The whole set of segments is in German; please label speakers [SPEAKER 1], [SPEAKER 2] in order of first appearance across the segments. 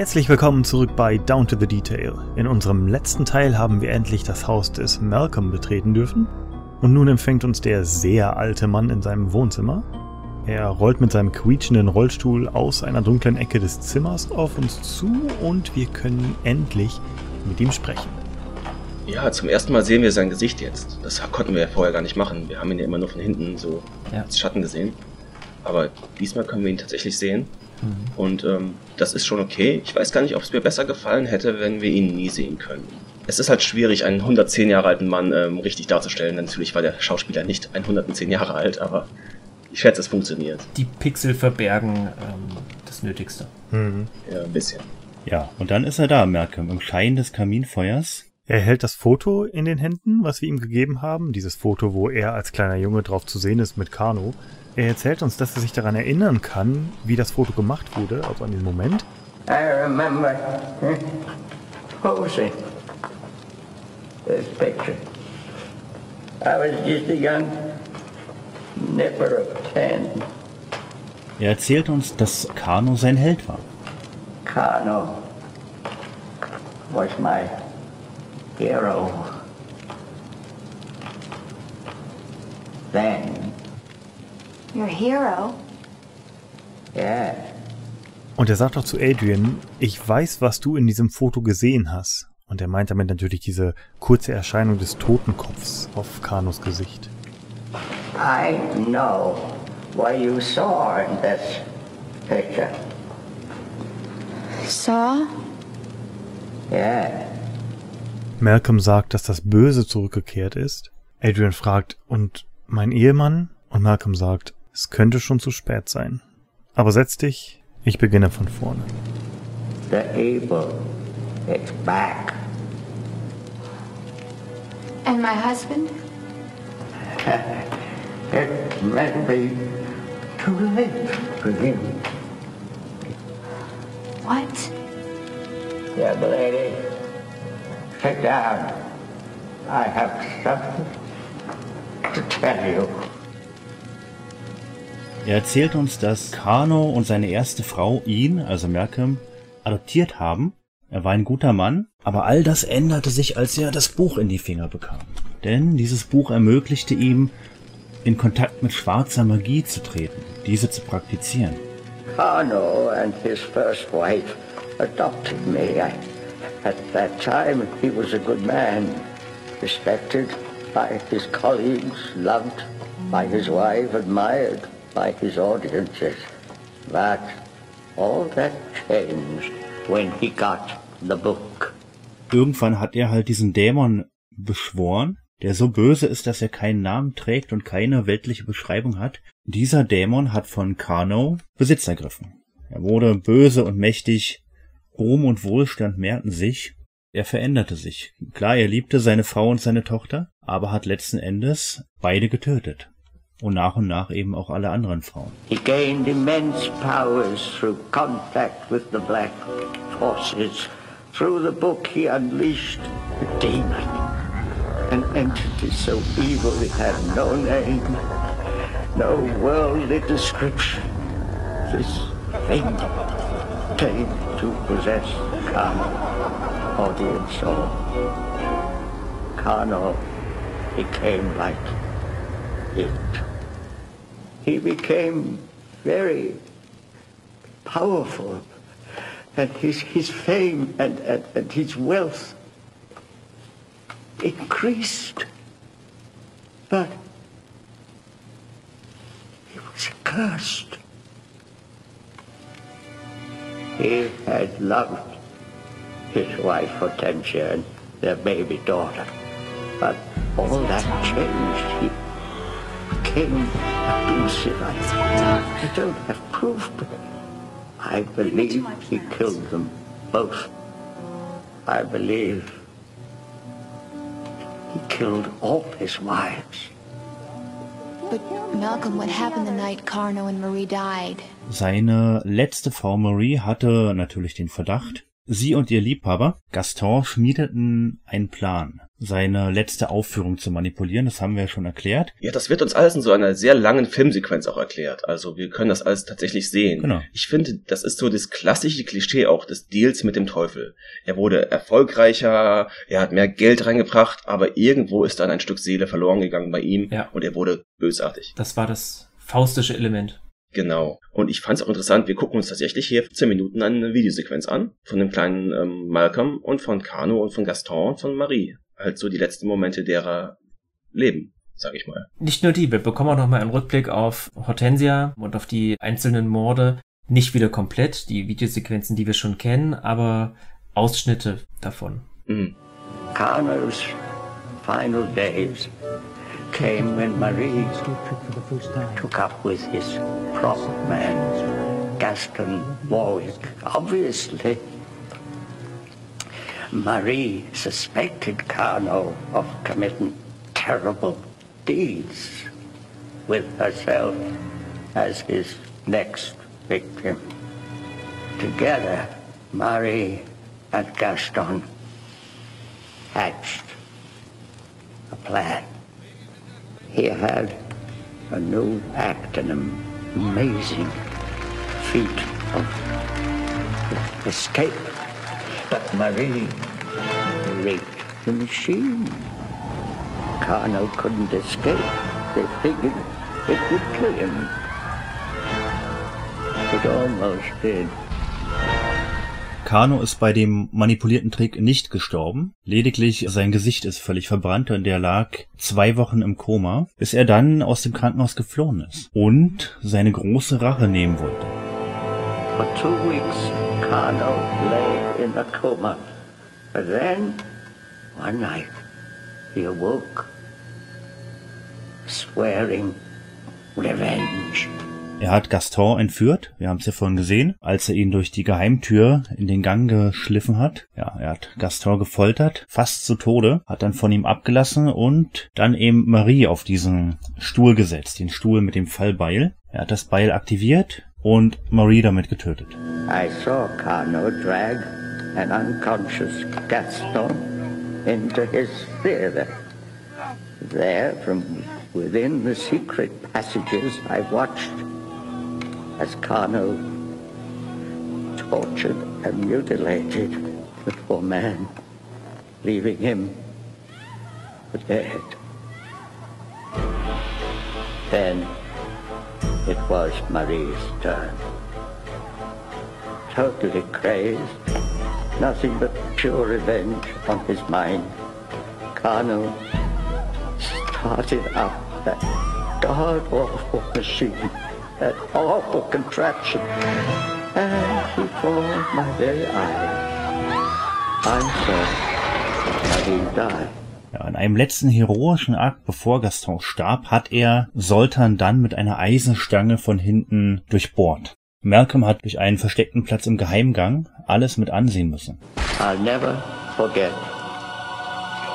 [SPEAKER 1] Herzlich willkommen zurück bei Down to the Detail. In unserem letzten Teil haben wir endlich das Haus des Malcolm betreten dürfen. Und nun empfängt uns der sehr alte Mann in seinem Wohnzimmer. Er rollt mit seinem quietschenden Rollstuhl aus einer dunklen Ecke des Zimmers auf uns zu und wir können endlich mit ihm sprechen.
[SPEAKER 2] Ja, zum ersten Mal sehen wir sein Gesicht jetzt. Das konnten wir ja vorher gar nicht machen. Wir haben ihn ja immer nur von hinten so
[SPEAKER 3] Ja.
[SPEAKER 2] als Schatten gesehen. Aber diesmal können wir ihn tatsächlich sehen. Und ähm, das ist schon okay. Ich weiß gar nicht, ob es mir besser gefallen hätte, wenn wir ihn nie sehen können. Es ist halt schwierig, einen 110 Jahre alten Mann ähm, richtig darzustellen. Natürlich war der Schauspieler nicht 110 Jahre alt, aber ich schätze, es funktioniert.
[SPEAKER 3] Die Pixel verbergen ähm, das Nötigste.
[SPEAKER 2] Ja, ein bisschen.
[SPEAKER 4] Ja, und dann ist er da, Malcolm, im Schein des Kaminfeuers.
[SPEAKER 1] Er hält das Foto in den Händen, was wir ihm gegeben haben. Dieses Foto, wo er als kleiner Junge drauf zu sehen ist mit Kano. Er erzählt uns, dass er sich daran erinnern kann, wie das Foto gemacht wurde, also an den Moment.
[SPEAKER 5] I remember posing this picture. I was just a young nipper of ten.
[SPEAKER 4] Er erzählt uns, dass Kano sein Held war.
[SPEAKER 5] Kano was my hero. Then,
[SPEAKER 6] Your hero?
[SPEAKER 5] yeah,
[SPEAKER 1] Und er sagt auch zu Adrian, ich weiß, was du in diesem Foto gesehen hast. Und er meint damit natürlich diese kurze Erscheinung des Totenkopfs auf Kanos Gesicht.
[SPEAKER 5] I know what you saw in this picture.
[SPEAKER 6] Saw?
[SPEAKER 5] Yeah.
[SPEAKER 1] Malcolm sagt, dass das Böse zurückgekehrt ist. Adrian fragt, und mein Ehemann? Und Malcolm sagt, es könnte schon zu spät sein. Aber setz dich, ich beginne von vorne.
[SPEAKER 5] The evil is back.
[SPEAKER 6] And my husband?
[SPEAKER 5] It may be too late for him.
[SPEAKER 6] What?
[SPEAKER 5] Young lady, sit down. I have something to tell you.
[SPEAKER 4] Er erzählt uns, dass Kano und seine erste Frau ihn, also Malcolm, adoptiert haben. Er war ein guter Mann, aber all das änderte sich, als er das Buch in die Finger bekam. Denn dieses Buch ermöglichte ihm, in Kontakt mit schwarzer Magie zu treten, diese zu praktizieren.
[SPEAKER 5] Carno and his first wife adopted me. At that time, he was a good man, respected by his colleagues, loved by his wife, admired by his audiences. But all that changed when he got the book.
[SPEAKER 4] Irgendwann hat er halt diesen Dämon beschworen, der so böse ist, dass er keinen Namen trägt und keine weltliche Beschreibung hat. Dieser Dämon hat von Kano Besitz ergriffen. Er wurde böse und mächtig, Ruhm und Wohlstand mehrten sich, er veränderte sich. Klar, er liebte seine Frau und seine Tochter, aber hat letzten Endes beide getötet. Und nach und nach eben auch alle anderen Frauen.
[SPEAKER 5] He gained immense powers through contact with the black forces. Through the book, he unleashed a demon, an entity so evil it had no name, no worldly description. This thing came to possess Kano, audience saw. Kano became like it. He became very powerful, and his, his fame and, and, and his wealth increased. But he was cursed. He had loved his wife Hortensia and their baby daughter. But all that changed. He became abusive. I, I don't have proof, but I believe he killed them both. I believe he killed all his wives.
[SPEAKER 6] But Malcolm, what happened the night Carno and Marie died?
[SPEAKER 4] Seine letzte Frau Marie hatte natürlich den Verdacht. Sie und ihr Liebhaber Gaston schmiedeten einen Plan. Seine letzte Aufführung zu manipulieren. Das haben wir ja schon erklärt.
[SPEAKER 2] Ja, das wird uns alles in so einer sehr langen Filmsequenz auch erklärt. Also wir können das alles tatsächlich sehen.
[SPEAKER 4] Genau.
[SPEAKER 2] Ich finde, das ist so das klassische Klischee auch des Deals mit dem Teufel. Er wurde erfolgreicher, er hat mehr Geld reingebracht, aber irgendwo ist dann ein Stück Seele verloren gegangen bei ihm
[SPEAKER 3] Ja.
[SPEAKER 2] und er wurde bösartig.
[SPEAKER 3] Das war das faustische Element.
[SPEAKER 2] Genau. Und ich fand es auch interessant, wir gucken uns tatsächlich hier 15 Minuten eine Videosequenz an von dem kleinen ähm, Malcolm und von Kano und von Gaston und von Marie. Halt so die letzten Momente derer Leben, sag ich mal.
[SPEAKER 3] Nicht nur die, wir bekommen auch nochmal einen Rückblick auf Hortensia und auf die einzelnen Morde. Nicht wieder komplett, die Videosequenzen, die wir schon kennen, aber Ausschnitte davon.
[SPEAKER 2] Mhm.
[SPEAKER 5] Carno's final days came when Marie took up with his prop man, Gaston Warwick. Obviously, Marie suspected Carnot of committing terrible deeds with herself as his next victim. Together, Marie and Gaston hatched a plan. He had a new act, an am- amazing feat of escape. But Marie rigged the machine. Carno couldn't escape. They figured it would kill him. It almost did.
[SPEAKER 4] Kano ist bei dem manipulierten Trick nicht gestorben. Lediglich sein Gesicht ist völlig verbrannt und er lag zwei Wochen im Koma, bis er dann aus dem Krankenhaus geflohen ist und seine große Rache nehmen wollte.
[SPEAKER 5] For two weeks, Carno lay in a coma. But then, one night, he awoke, swearing revenge.
[SPEAKER 4] Er hat Gaston entführt, wir haben es ja vorhin gesehen, als er ihn durch die Geheimtür in den Gang geschliffen hat. Ja, er hat Gaston gefoltert, fast zu Tode, hat dann von ihm abgelassen und dann eben Marie auf diesen Stuhl gesetzt, den Stuhl mit dem Fallbeil. Er hat das Beil aktiviert und Marie damit getötet.
[SPEAKER 5] I saw Carno drag an unconscious Gaston into his theater. There, from within the secret passages, I watched as Carno tortured and mutilated the poor man, leaving him dead. Then it was Marie's turn totally crazed, nothing but pure revenge on his mind. Carnal started up that god-awful machine, that awful contraption, and before my very eyes, I saw Marie die.
[SPEAKER 4] In einem letzten heroischen Akt, bevor Gaston starb, hat er Soltan dann mit einer Eisenstange von hinten durchbohrt. Malcolm hat durch einen versteckten Platz im Geheimgang alles mit ansehen müssen.
[SPEAKER 5] I'll never forget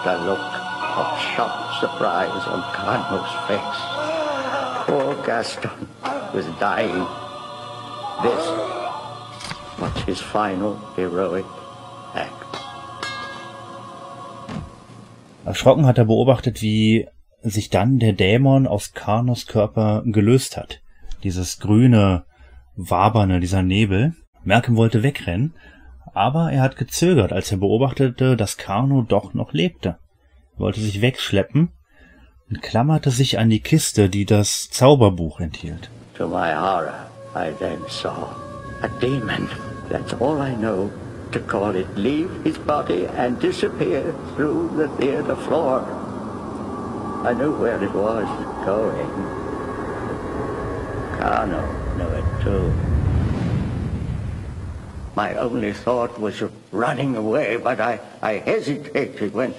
[SPEAKER 5] the look of shocked surprise on Carno's face. Poor Gaston was dying. This was his final heroic act.
[SPEAKER 4] Erschrocken hat er beobachtet, wie sich dann der Dämon aus Karnos Körper gelöst hat. Dieses grüne, waberne, dieser Nebel. Malcolm wollte wegrennen, aber er hat gezögert, als er beobachtete, dass Karno doch noch lebte. Er wollte sich wegschleppen und klammerte sich an die Kiste, die das Zauberbuch enthielt.
[SPEAKER 5] To my horror, I then saw a demon. That's all I know to call it leave his body and disappear through the theater floor. I knew where it was going. Carno knew it too. My only thought was of running away, but I, I hesitated when,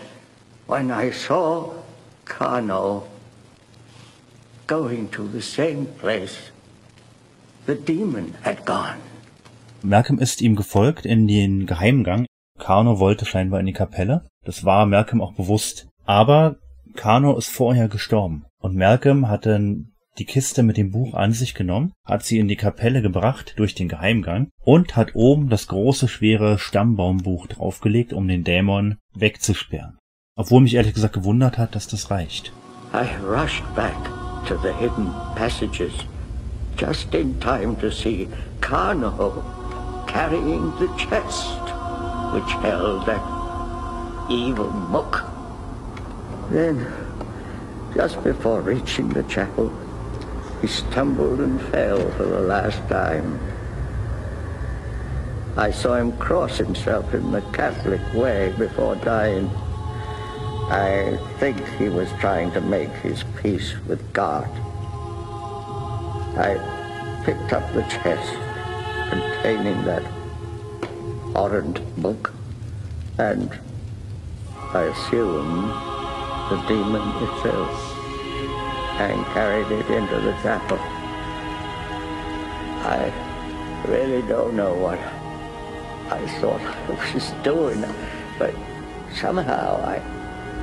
[SPEAKER 5] when I saw Carno going to the same place the demon had gone.
[SPEAKER 4] Malcolm ist ihm gefolgt in den Geheimgang. Kano wollte scheinbar in die Kapelle. Das war Malcolm auch bewusst. Aber Kano ist vorher gestorben. Und Malcolm hat dann die Kiste mit dem Buch an sich genommen, hat sie in die Kapelle gebracht durch den Geheimgang und hat oben das große schwere Stammbaumbuch draufgelegt, um den Dämon wegzusperren. Obwohl mich ehrlich gesagt gewundert hat, dass das reicht.
[SPEAKER 5] I rushed back to the hidden passages, just in time to see Carno carrying the chest which held that evil book. Then, just before reaching the chapel, he stumbled and fell for the last time. I saw him cross himself in the Catholic way before dying. I think he was trying to make his peace with God. I picked up the chest containing that horrid book and I assume the demon itself and carried it into the chapel. I really don't know what I thought I was doing, but somehow I,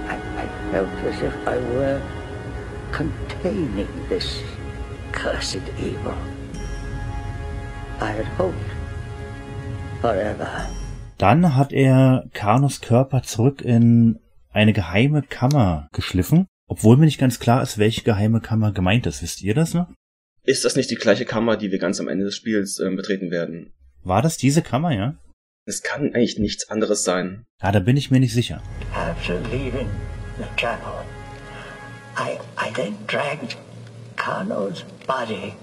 [SPEAKER 5] I, I felt as if I were containing this cursed evil.
[SPEAKER 4] Dann hat er Karnos Körper zurück in eine geheime Kammer geschliffen, obwohl mir nicht ganz klar ist, welche geheime Kammer gemeint ist. Wisst ihr das noch?
[SPEAKER 2] Ist das nicht die gleiche Kammer, die wir ganz am Ende des Spiels ähm, betreten werden?
[SPEAKER 4] War das diese Kammer, ja?
[SPEAKER 2] Es kann eigentlich nichts anderes sein.
[SPEAKER 4] Ja, da bin ich mir nicht sicher.
[SPEAKER 5] After leaving the chapel, I, I then dragged Kano's body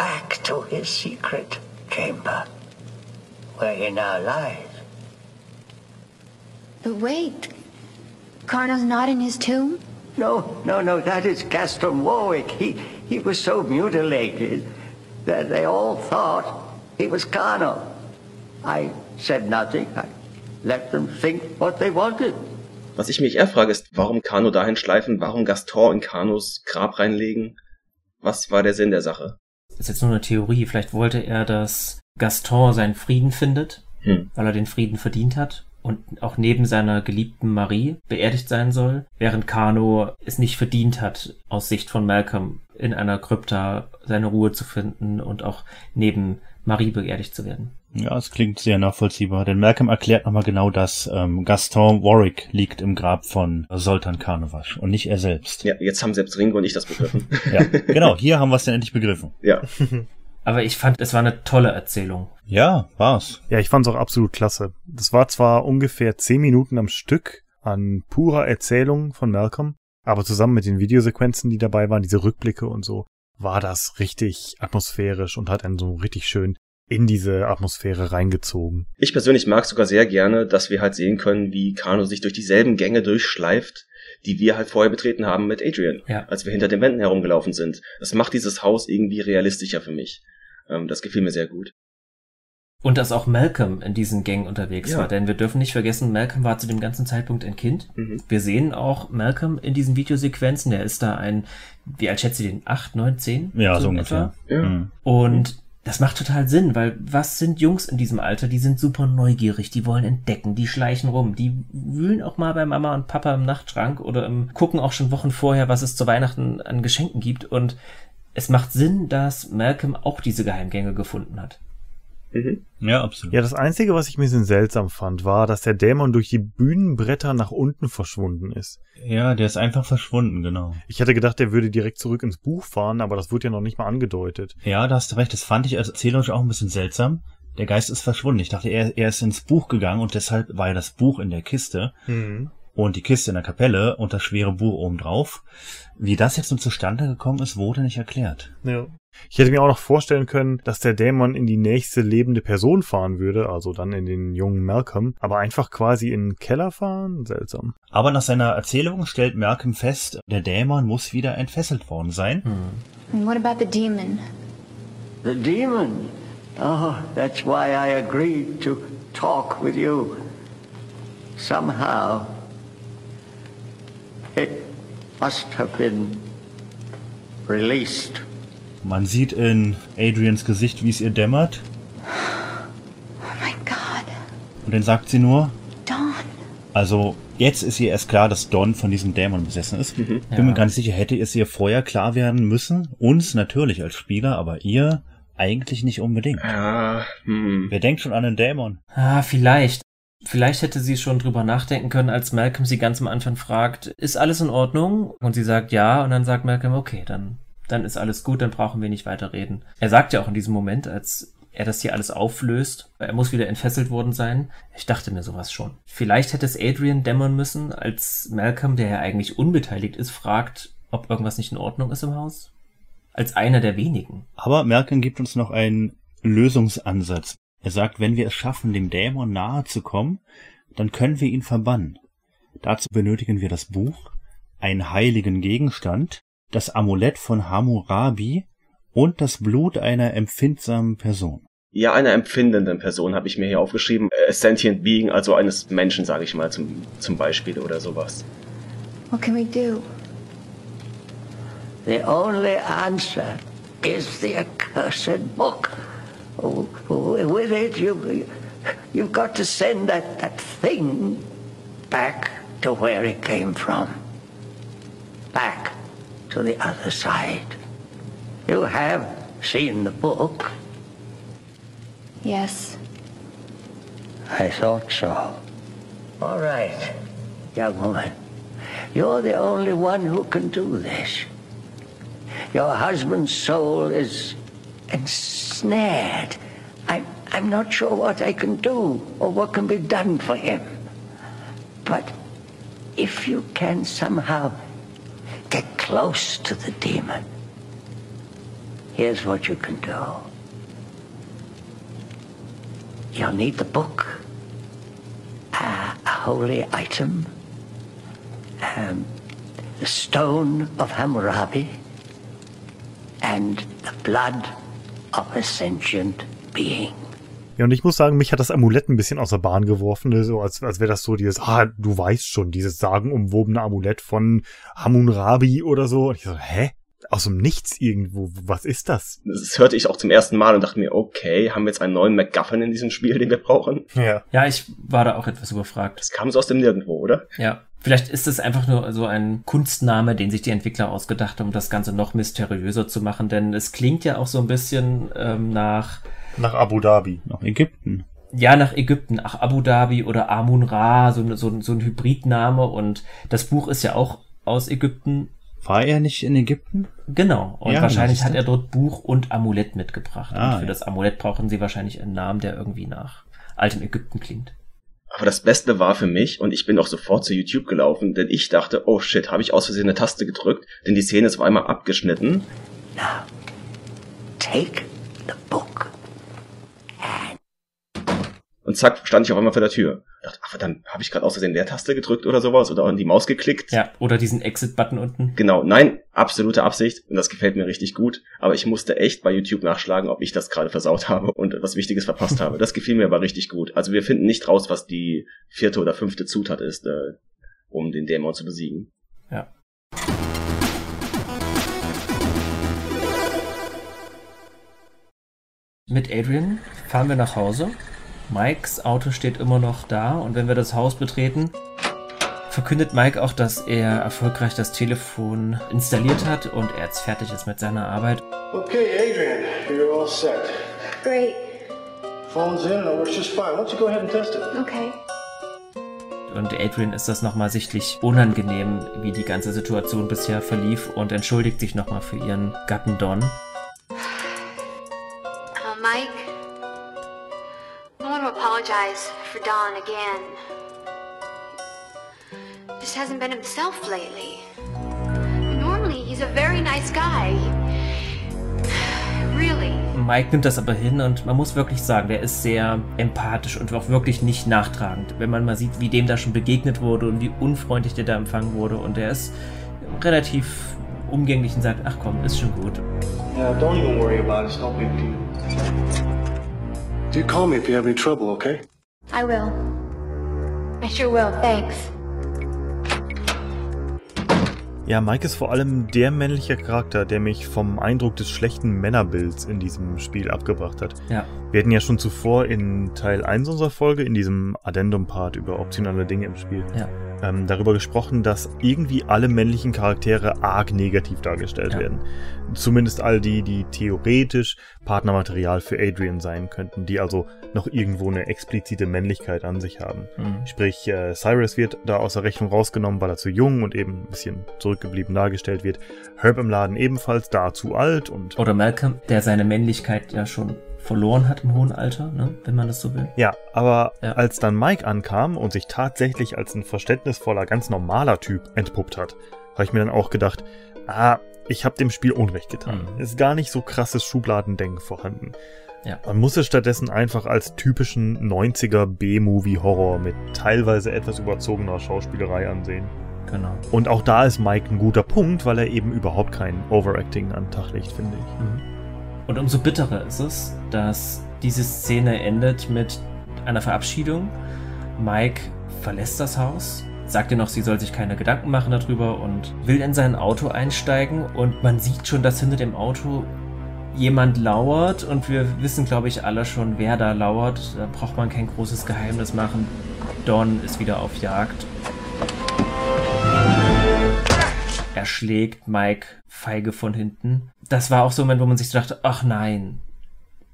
[SPEAKER 5] back to his secret chamber, where he now lies.
[SPEAKER 6] But wait. Carno's not in his tomb?
[SPEAKER 5] No, no, no, that is Gaston Warwick. He, he was so mutilated that they all thought he was Kano. I said nothing. I let them think what they wanted.
[SPEAKER 2] Was ich mich eher frage, ist, warum Kano dahin schleifen, warum Gaston in Kanos Grab reinlegen? Was war der Sinn der Sache?
[SPEAKER 3] Das ist jetzt nur eine Theorie. Vielleicht wollte er, dass Gaston seinen Frieden findet,
[SPEAKER 2] Hm.
[SPEAKER 3] weil er den Frieden verdient hat und auch neben seiner geliebten Marie beerdigt sein soll, während Kano es nicht verdient hat, aus Sicht von Malcolm in einer Krypta seine Ruhe zu finden und auch neben Marie beerdigt zu werden.
[SPEAKER 4] Ja, es klingt sehr nachvollziehbar, denn Malcolm erklärt nochmal genau das. Ähm, Gaston Warwick liegt im Grab von Sultan Karnevasch und nicht er selbst.
[SPEAKER 2] Ja, jetzt haben selbst Ringo und ich das begriffen.
[SPEAKER 4] Ja, genau, hier haben wir es dann endlich begriffen.
[SPEAKER 2] ja.
[SPEAKER 3] Aber ich fand, es war eine tolle Erzählung.
[SPEAKER 4] Ja, war's.
[SPEAKER 1] Ja, ich fand's auch absolut klasse. Das war zwar ungefähr zehn Minuten am Stück an purer Erzählung von Malcolm, aber zusammen mit den Videosequenzen, die dabei waren, diese Rückblicke und so, war das richtig atmosphärisch und hat einen so richtig schön in diese Atmosphäre reingezogen.
[SPEAKER 2] Ich persönlich mag sogar sehr gerne, dass wir halt sehen können, wie Kano sich durch dieselben Gänge durchschleift, die wir halt vorher betreten haben mit Adrian,
[SPEAKER 3] Ja.
[SPEAKER 2] als wir hinter den Wänden herumgelaufen sind. Das macht dieses Haus irgendwie realistischer für mich. Ähm, das gefiel mir sehr gut.
[SPEAKER 3] Und dass auch Malcolm in diesen Gängen unterwegs
[SPEAKER 2] Ja.
[SPEAKER 3] war, denn wir dürfen nicht vergessen, Malcolm war zu dem ganzen Zeitpunkt ein Kind.
[SPEAKER 2] Mhm.
[SPEAKER 3] Wir sehen auch Malcolm in diesen Videosequenzen. Der ist da ein, wie alt schätzt ihr den? Acht, neun, zehn?
[SPEAKER 4] Ja, so
[SPEAKER 3] in
[SPEAKER 4] ungefähr.
[SPEAKER 2] Ja.
[SPEAKER 4] Mhm.
[SPEAKER 3] Und das macht total Sinn, weil was sind Jungs in diesem Alter? Die sind super neugierig, die wollen entdecken, die schleichen rum, die wühlen auch mal bei Mama und Papa im Nachtschrank oder im, gucken auch schon Wochen vorher, was es zu Weihnachten an Geschenken gibt. Und es macht Sinn, dass Malcolm auch diese Geheimgänge gefunden hat.
[SPEAKER 2] Mhm.
[SPEAKER 4] Ja, absolut.
[SPEAKER 1] Ja, das Einzige, was ich ein bisschen seltsam fand, war, dass der Dämon durch die Bühnenbretter nach unten verschwunden ist.
[SPEAKER 4] Ja, der ist einfach verschwunden, genau.
[SPEAKER 1] Ich hätte gedacht, der würde direkt zurück ins Buch fahren, aber das wird ja noch nicht mal angedeutet.
[SPEAKER 4] Ja, da hast du recht. Das fand ich als erzählerisch auch ein bisschen seltsam. Der Geist ist verschwunden. Ich dachte, er, er ist ins Buch gegangen und deshalb war ja das Buch in der Kiste und die Kiste in der Kapelle und das schwere Buch oben drauf. Wie das jetzt nun zustande gekommen ist, wurde nicht erklärt.
[SPEAKER 1] Ja. Ich hätte mir auch noch vorstellen können, dass der Dämon in die nächste lebende Person fahren würde, also dann in den jungen Malcolm, aber einfach quasi in den Keller fahren? Seltsam.
[SPEAKER 4] Aber nach seiner Erzählung stellt Malcolm fest, der Dämon muss wieder entfesselt worden sein.
[SPEAKER 6] And what about the demon?
[SPEAKER 5] The demon. Oh, that's why I agreed to talk with you. Somehow, it must have been released.
[SPEAKER 4] Man sieht in Adrians Gesicht, wie es ihr dämmert.
[SPEAKER 6] Oh my god.
[SPEAKER 4] Und dann sagt sie nur,
[SPEAKER 6] Dawn.
[SPEAKER 4] also jetzt ist ihr erst klar, dass Don von diesem Dämon besessen ist. Bin
[SPEAKER 3] Ja.
[SPEAKER 4] mir gar nicht sicher, hätte es ihr vorher klar werden müssen. Uns natürlich als Spieler, aber ihr eigentlich nicht unbedingt.
[SPEAKER 2] Ja, hm.
[SPEAKER 4] Wer denkt schon an einen Dämon?
[SPEAKER 3] Ah, vielleicht. Vielleicht hätte sie schon drüber nachdenken können, als Malcolm sie ganz am Anfang fragt, ist alles in Ordnung? Und sie sagt ja, und dann sagt Malcolm, okay, dann, dann ist alles gut, dann brauchen wir nicht weiter reden. Er sagt ja auch in diesem Moment, als er das hier alles auflöst, er muss wieder entfesselt worden sein. Ich dachte mir sowas schon. Vielleicht hätte es Adrian dämmern müssen, als Malcolm, der ja eigentlich unbeteiligt ist, fragt, ob irgendwas nicht in Ordnung ist im Haus. Als einer der wenigen.
[SPEAKER 4] Aber Malcolm gibt uns noch einen Lösungsansatz. Er sagt, wenn wir es schaffen, dem Dämon nahe zu kommen, dann können wir ihn verbannen. Dazu benötigen wir das Buch, einen heiligen Gegenstand, das Amulett von Hammurabi und das Blut einer empfindsamen Person.
[SPEAKER 2] Ja, einer empfindenden Person habe ich mir hier aufgeschrieben. A sentient being, also eines Menschen, sage ich mal, zum, zum Beispiel oder sowas.
[SPEAKER 6] What can we do?
[SPEAKER 5] The only answer is the accursed book. With it, you, you've got to send that, that thing back to where it came from. Back to the other side. You have seen the book.
[SPEAKER 6] Yes.
[SPEAKER 5] I thought so. All right, young woman. You're the only one who can do this. Your husband's soul is ensnared. I, I'm not sure what I can do or what can be done for him. But if you can somehow get close to the demon, here's what you can do. You'll need the book, uh, a holy item, um, the stone of Hammurabi, and the blood of a sentient being.
[SPEAKER 1] Ja, und ich muss sagen, mich hat das Amulett ein bisschen aus der Bahn geworfen, ne? so als, als wäre das so dieses, ah, du weißt schon, dieses sagenumwobene Amulett von Hammurabi oder so. Und ich so, hä? Aus dem Nichts irgendwo, was ist das?
[SPEAKER 2] Das hörte ich auch zum ersten Mal und dachte mir, okay, haben wir jetzt einen neuen MacGuffin in diesem Spiel, den wir brauchen?
[SPEAKER 1] Ja.
[SPEAKER 3] Ja, ich war da auch etwas überfragt.
[SPEAKER 2] Das kam so aus dem Nirgendwo, oder?
[SPEAKER 3] Ja. Vielleicht ist es einfach nur so ein Kunstname, den sich die Entwickler ausgedacht haben, um das Ganze noch mysteriöser zu machen, denn es klingt ja auch so ein bisschen ähm, nach
[SPEAKER 1] Nach Abu Dhabi.
[SPEAKER 4] Nach Ägypten.
[SPEAKER 3] ja, nach Ägypten, ach, Abu Dhabi oder Amun Ra, so, so, so ein Hybridname und das Buch ist ja auch aus Ägypten.
[SPEAKER 4] War er nicht in Ägypten?
[SPEAKER 3] Genau. Und
[SPEAKER 4] Ja,
[SPEAKER 3] wahrscheinlich hat er dort Buch und Amulett mitgebracht.
[SPEAKER 4] Ah,
[SPEAKER 3] und für
[SPEAKER 4] ja.
[SPEAKER 3] das Amulett brauchen sie wahrscheinlich einen Namen, der irgendwie nach altem Ägypten klingt.
[SPEAKER 2] Aber das Beste war für mich, und ich bin auch sofort zu YouTube gelaufen, denn ich dachte, oh shit, habe ich aus Versehen eine Taste gedrückt, denn die Szene ist auf einmal abgeschnitten.
[SPEAKER 5] Now, take the book.
[SPEAKER 2] Und zack, stand ich auf einmal vor der Tür. Ich dachte, ach verdammt, habe ich gerade aus Versehen Leertaste gedrückt oder sowas oder an die Maus geklickt?
[SPEAKER 3] Ja, oder diesen Exit-Button unten.
[SPEAKER 2] Genau, nein, absolute Absicht und das gefällt mir richtig gut. Aber ich musste echt bei YouTube nachschlagen, ob ich das gerade versaut habe und was Wichtiges verpasst habe. Das gefiel mir aber richtig gut. Also wir finden nicht raus, was die vierte oder fünfte Zutat ist, äh, um den Dämon zu besiegen.
[SPEAKER 3] Ja. Mit Adrian fahren wir nach Hause. Mikes Auto steht immer noch da und wenn wir das Haus betreten, verkündet Mike auch, dass er erfolgreich das Telefon installiert hat und er jetzt fertig ist mit seiner Arbeit.
[SPEAKER 7] Okay, Adrian, you're all set.
[SPEAKER 6] Great.
[SPEAKER 7] Phone's in and it works just fine. Why don't you go ahead and test it?
[SPEAKER 6] Okay.
[SPEAKER 3] Und Adrian ist das nochmal sichtlich unangenehm, wie die ganze Situation bisher verlief und entschuldigt sich nochmal für ihren Gatten Don.
[SPEAKER 6] Uh, Mike, want to apologize for Don again. Just hasn't been himself lately. Normally, he's a very nice guy. Really.
[SPEAKER 3] Mike nimmt das aber hin und man muss wirklich sagen, der ist sehr empathisch und auch wirklich nicht nachtragend. Wenn man mal sieht, wie dem da schon begegnet wurde und wie unfreundlich der da empfangen wurde und der ist relativ umgänglich und sagt, ach komm, ist schon gut.
[SPEAKER 7] Yeah, don't even worry about it. It's no big deal. Do call me if you have any trouble, okay?
[SPEAKER 6] I will. I sure will, thanks.
[SPEAKER 1] Ja, Mike ist vor allem der männliche Charakter, der mich vom Eindruck des schlechten Männerbilds in diesem Spiel abgebracht hat.
[SPEAKER 3] Ja.
[SPEAKER 1] Wir hatten ja schon zuvor in Teil 1 unserer Folge, in diesem Addendum-Part über optionale Dinge im Spiel,
[SPEAKER 3] Ja.
[SPEAKER 1] Ähm, darüber gesprochen, dass irgendwie alle männlichen Charaktere arg negativ dargestellt
[SPEAKER 3] Ja.
[SPEAKER 1] werden. Zumindest all die, die theoretisch Partnermaterial für Adrian sein könnten, die also noch irgendwo eine explizite Männlichkeit an sich haben.
[SPEAKER 3] Mhm.
[SPEAKER 1] Sprich, äh, Cyrus wird da aus der Rechnung rausgenommen, weil er zu jung und eben ein bisschen zurückgeblieben dargestellt wird. Herb im Laden ebenfalls da zu alt und
[SPEAKER 3] Oder Malcolm, der seine Männlichkeit ja schon verloren hat im hohen Alter, ne? wenn man das so will.
[SPEAKER 1] Ja, aber
[SPEAKER 3] Ja.
[SPEAKER 1] als dann Mike ankam und sich tatsächlich als ein verständnisvoller, ganz normaler Typ entpuppt hat, habe ich mir dann auch gedacht, ah, ich habe dem Spiel Unrecht getan.
[SPEAKER 3] Mhm.
[SPEAKER 1] Ist gar nicht so krasses Schubladendenken vorhanden.
[SPEAKER 3] Ja.
[SPEAKER 1] Man muss es stattdessen einfach als typischen 90er B-Movie-Horror mit teilweise etwas überzogener Schauspielerei ansehen.
[SPEAKER 3] Genau.
[SPEAKER 1] Und auch da ist Mike ein guter Punkt, weil er eben überhaupt kein Overacting an Tag legt, finde ich.
[SPEAKER 3] Mhm. Und umso bitterer ist es, dass diese Szene endet mit einer Verabschiedung. Mike verlässt das Haus, sagt ihr noch, sie soll sich keine Gedanken machen darüber und will in sein Auto einsteigen und man sieht schon, dass hinter dem Auto jemand lauert und wir wissen, glaube ich, alle schon, wer da lauert. Da braucht man kein großes Geheimnis machen. Don ist wieder auf Jagd. Er schlägt Mike feige von hinten. Das war auch so ein Moment, wo man sich dachte, ach nein,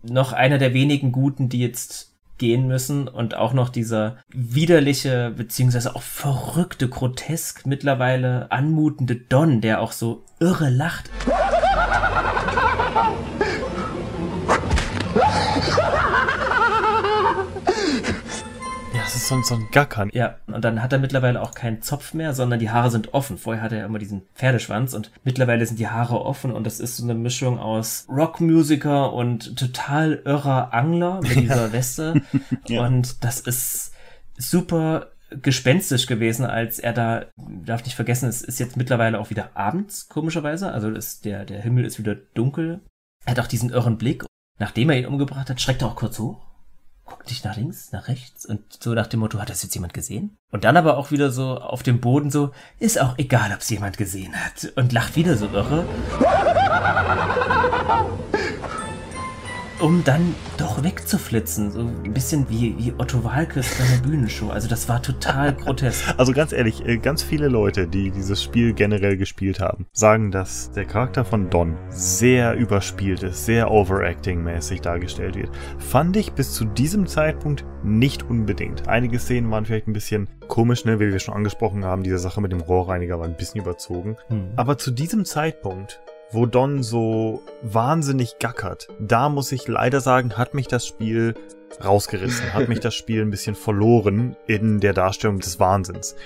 [SPEAKER 3] noch einer der wenigen Guten, die jetzt gehen müssen und auch noch dieser widerliche, beziehungsweise auch verrückte, grotesk mittlerweile anmutende Don, der auch so irre lacht.
[SPEAKER 1] Ist so, ein- so ein Gackern.
[SPEAKER 3] Ja, und dann hat er mittlerweile auch keinen Zopf mehr, sondern die Haare sind offen. Vorher hatte er immer diesen Pferdeschwanz und mittlerweile sind die Haare offen und das ist so eine Mischung aus Rockmusiker und total irrer Angler mit dieser Weste.
[SPEAKER 4] Ja.
[SPEAKER 3] Und das ist super gespenstisch gewesen, als er da, darf nicht vergessen, es ist jetzt mittlerweile auch wieder abends, komischerweise. Also ist der, der Himmel ist wieder dunkel. Er hat auch diesen irren Blick. Nachdem er ihn umgebracht hat, schreckt er auch kurz hoch guckt nicht nach links, nach rechts und so nach dem Motto, hat das jetzt jemand gesehen? Und dann aber auch wieder so auf dem Boden so, ist auch egal, ob es jemand gesehen hat und lacht wieder so irre. Um dann doch wegzuflitzen, so ein bisschen wie, wie Otto Walkes bei einer Bühnenshow. Also das war total grotesk.
[SPEAKER 1] Also ganz ehrlich, äh, ganz viele Leute, die dieses Spiel generell gespielt haben, sagen, dass der Charakter von Don sehr überspielt ist, sehr overacting-mäßig dargestellt wird. Fand ich bis zu diesem Zeitpunkt nicht unbedingt. Einige Szenen waren vielleicht ein bisschen komisch, ne, wie wir schon angesprochen haben. Diese Sache mit dem Rohrreiniger war ein bisschen überzogen.
[SPEAKER 3] Hm.
[SPEAKER 1] Aber zu diesem Zeitpunkt, wo Don so wahnsinnig gackert, da muss ich leider sagen, hat mich das Spiel rausgerissen, hat mich das Spiel ein bisschen verloren in der Darstellung des Wahnsinns.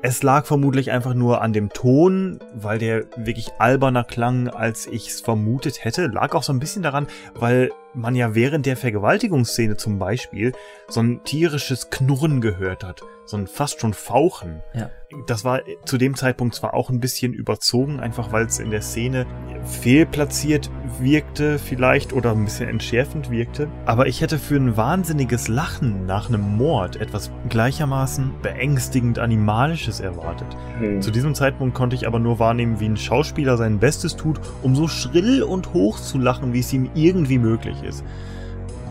[SPEAKER 1] Es lag vermutlich einfach nur an dem Ton, weil der wirklich alberner klang, als ich's vermutet hätte. Lag auch so ein bisschen daran, weil man ja während der Vergewaltigungsszene zum Beispiel so ein tierisches Knurren gehört hat. So ein fast schon Fauchen.
[SPEAKER 3] Ja.
[SPEAKER 1] Das war zu dem Zeitpunkt zwar auch ein bisschen überzogen, einfach weil es in der Szene fehlplatziert wirkte vielleicht oder ein bisschen entschärfend wirkte. Aber ich hätte für ein wahnsinniges Lachen nach einem Mord etwas gleichermaßen beängstigend Animalisches erwartet.
[SPEAKER 2] Hm.
[SPEAKER 1] Zu diesem Zeitpunkt konnte ich aber nur wahrnehmen, wie ein Schauspieler sein Bestes tut, um so schrill und hoch zu lachen, wie es ihm irgendwie möglich ist.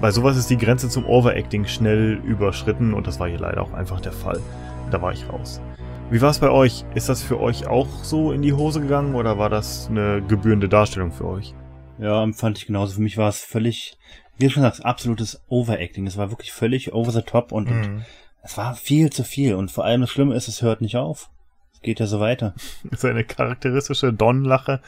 [SPEAKER 1] Bei sowas ist die Grenze zum Overacting schnell überschritten und das war hier leider auch einfach der Fall. Da war ich raus. Wie war es bei euch? Ist das für euch auch so in die Hose gegangen oder war das eine gebührende Darstellung für euch?
[SPEAKER 4] Ja, empfand ich genauso. Für mich war es völlig, wie du schon sagst, absolutes Overacting. Es war wirklich völlig over the top und,
[SPEAKER 1] Mhm.
[SPEAKER 4] und es war viel zu viel. Und vor allem das Schlimme ist, es hört nicht auf. Es geht ja so weiter.
[SPEAKER 1] Seine charakteristische Don-Lache,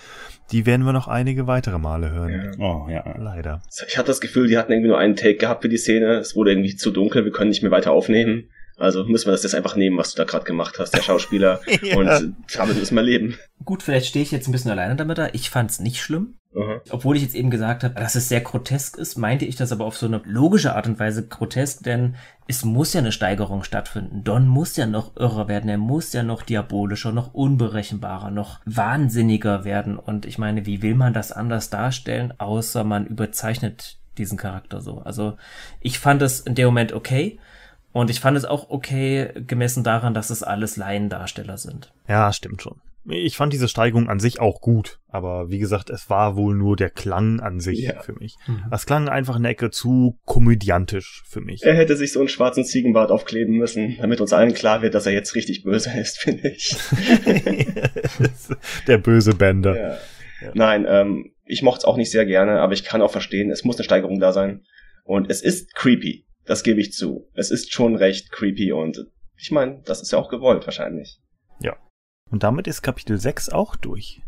[SPEAKER 1] die werden wir noch einige weitere Male hören.
[SPEAKER 2] Ja.
[SPEAKER 4] Oh, ja.
[SPEAKER 1] Leider.
[SPEAKER 2] Ich hatte das Gefühl, die hatten irgendwie nur einen Take gehabt für die Szene. Es wurde irgendwie zu dunkel, wir können nicht mehr weiter aufnehmen. Also müssen wir das jetzt einfach nehmen, was du da gerade gemacht hast, der Schauspieler.
[SPEAKER 1] Ja.
[SPEAKER 2] Und damit müssen wir leben.
[SPEAKER 3] Gut, vielleicht stehe ich jetzt ein bisschen alleine damit da. Ich fand's nicht schlimm.
[SPEAKER 2] Aha.
[SPEAKER 3] Obwohl ich jetzt eben gesagt habe, dass es sehr grotesk ist, meinte ich das aber auf so eine logische Art und Weise grotesk, denn es muss ja eine Steigerung stattfinden. Don muss ja noch irrer werden, er muss ja noch diabolischer, noch unberechenbarer, noch wahnsinniger werden. Und ich meine, wie will man das anders darstellen, außer man überzeichnet diesen Charakter so. Also ich fand es in dem Moment okay. Und ich fand es auch okay, gemessen daran, dass es alles Laiendarsteller sind.
[SPEAKER 1] Ja, stimmt schon. Ich fand diese Steigung an sich auch gut, aber wie gesagt, es war wohl nur der Klang an sich
[SPEAKER 2] Ja.
[SPEAKER 1] für mich.
[SPEAKER 3] Mhm.
[SPEAKER 1] Das klang einfach eine Ecke zu komödiantisch für mich.
[SPEAKER 2] Er hätte sich so einen schwarzen Ziegenbart aufkleben müssen, damit uns allen klar wird, dass er jetzt richtig böse ist, finde ich.
[SPEAKER 1] der böse Bender.
[SPEAKER 2] Ja. Nein, ähm, ich mochte es auch nicht sehr gerne, aber ich kann auch verstehen, es muss eine Steigerung da sein. Und es ist creepy, das gebe ich zu. Es ist schon recht creepy und ich meine, das ist ja auch gewollt wahrscheinlich.
[SPEAKER 1] Und damit ist Kapitel 6 auch durch.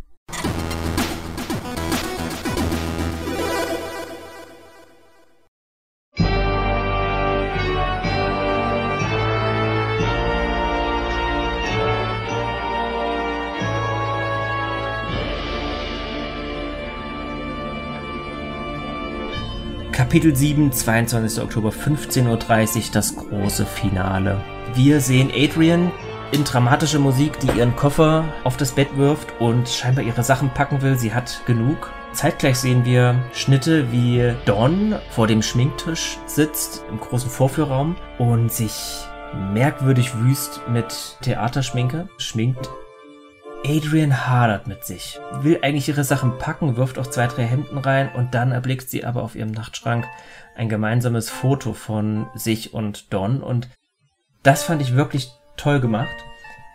[SPEAKER 3] Kapitel 7, 22. Oktober, 15.30 Uhr, das große Finale. Wir sehen Adrian in dramatischer Musik, die ihren Koffer auf das Bett wirft und scheinbar ihre Sachen packen will. Sie hat genug. Zeitgleich sehen wir Schnitte, wie Don vor dem Schminktisch sitzt im großen Vorführraum und sich merkwürdig wüst mit Theaterschminke schminkt. Adrian hadert mit sich, will eigentlich ihre Sachen packen, wirft auch zwei, drei Hemden rein und dann erblickt sie aber auf ihrem Nachtschrank ein gemeinsames Foto von sich und Don und das fand ich wirklich toll gemacht,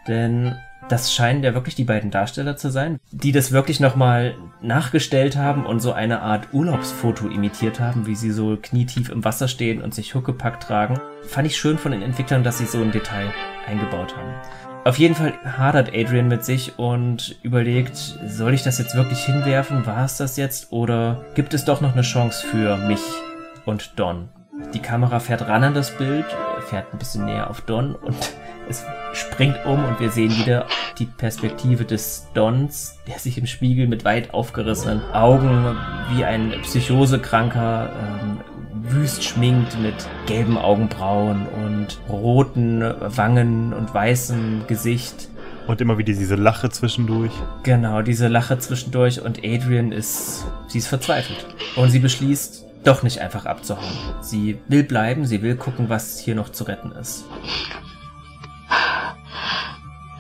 [SPEAKER 3] denn das scheinen ja wirklich die beiden Darsteller zu sein, die das wirklich nochmal nachgestellt haben und so eine Art Urlaubsfoto imitiert haben, wie sie so knietief im Wasser stehen und sich Huckepack tragen. Fand ich schön von den Entwicklern, dass sie so ein Detail eingebaut haben. Auf jeden Fall hadert Adrian mit sich und überlegt, soll ich das jetzt wirklich hinwerfen? War es das jetzt? Oder gibt es doch noch eine Chance für mich und Don? Die Kamera fährt ran an das Bild, fährt ein bisschen näher auf Don und es springt um und wir sehen wieder die Perspektive des Dons, der sich im Spiegel mit weit aufgerissenen Augen wie ein Psychosekranker ähm, wüst schminkt mit gelben Augenbrauen und roten Wangen und weißem Gesicht.
[SPEAKER 1] Und immer wieder diese Lache zwischendurch.
[SPEAKER 3] Genau, diese Lache zwischendurch und Adrian ist, sie ist verzweifelt. Und sie beschließt, doch nicht einfach abzuhauen. Sie will bleiben, sie will gucken, was hier noch zu retten ist.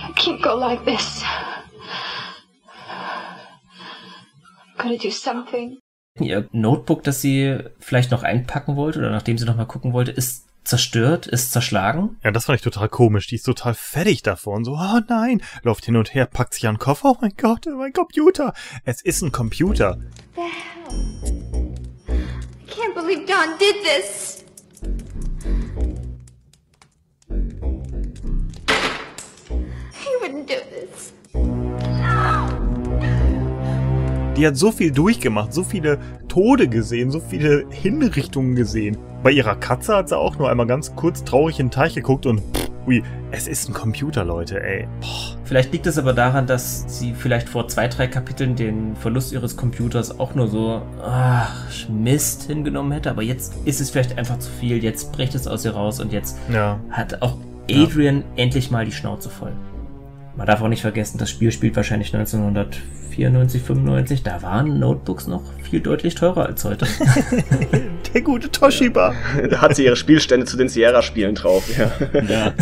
[SPEAKER 6] I can't go like this. Gotta do something.
[SPEAKER 3] Ihr Notebook, das sie vielleicht noch einpacken wollte oder nachdem sie noch mal gucken wollte, ist zerstört, ist zerschlagen.
[SPEAKER 1] Ja, das fand ich total komisch. Die ist total fertig davon. So, oh nein, läuft hin und her, packt sich an den Koffer. Oh mein Gott, mein Computer. Es ist ein Computer.
[SPEAKER 6] The hell? I can't believe Don did this. He wouldn't do this.
[SPEAKER 1] Die hat so viel durchgemacht, so viele Tode gesehen, so viele Hinrichtungen gesehen. Bei ihrer Katze hat sie auch nur einmal ganz kurz traurig in den Teich geguckt und pff, ui, es ist ein Computer, Leute, ey. Boah.
[SPEAKER 3] Vielleicht liegt es aber daran, dass sie vielleicht vor zwei, drei Kapiteln den Verlust ihres Computers auch nur so, ach, Mist hingenommen hätte. Aber jetzt ist es vielleicht einfach zu viel. Jetzt bricht es aus ihr raus und jetzt
[SPEAKER 1] Ja.
[SPEAKER 3] hat auch Adrian endlich mal die Schnauze voll. Man darf auch nicht vergessen, das Spiel spielt wahrscheinlich 1994, 95. Da waren Notebooks noch viel deutlich teurer als heute.
[SPEAKER 1] Der gute Toshiba.
[SPEAKER 2] Da hat sie ihre Spielstände zu den Sierra-Spielen drauf, ja.
[SPEAKER 3] Ja.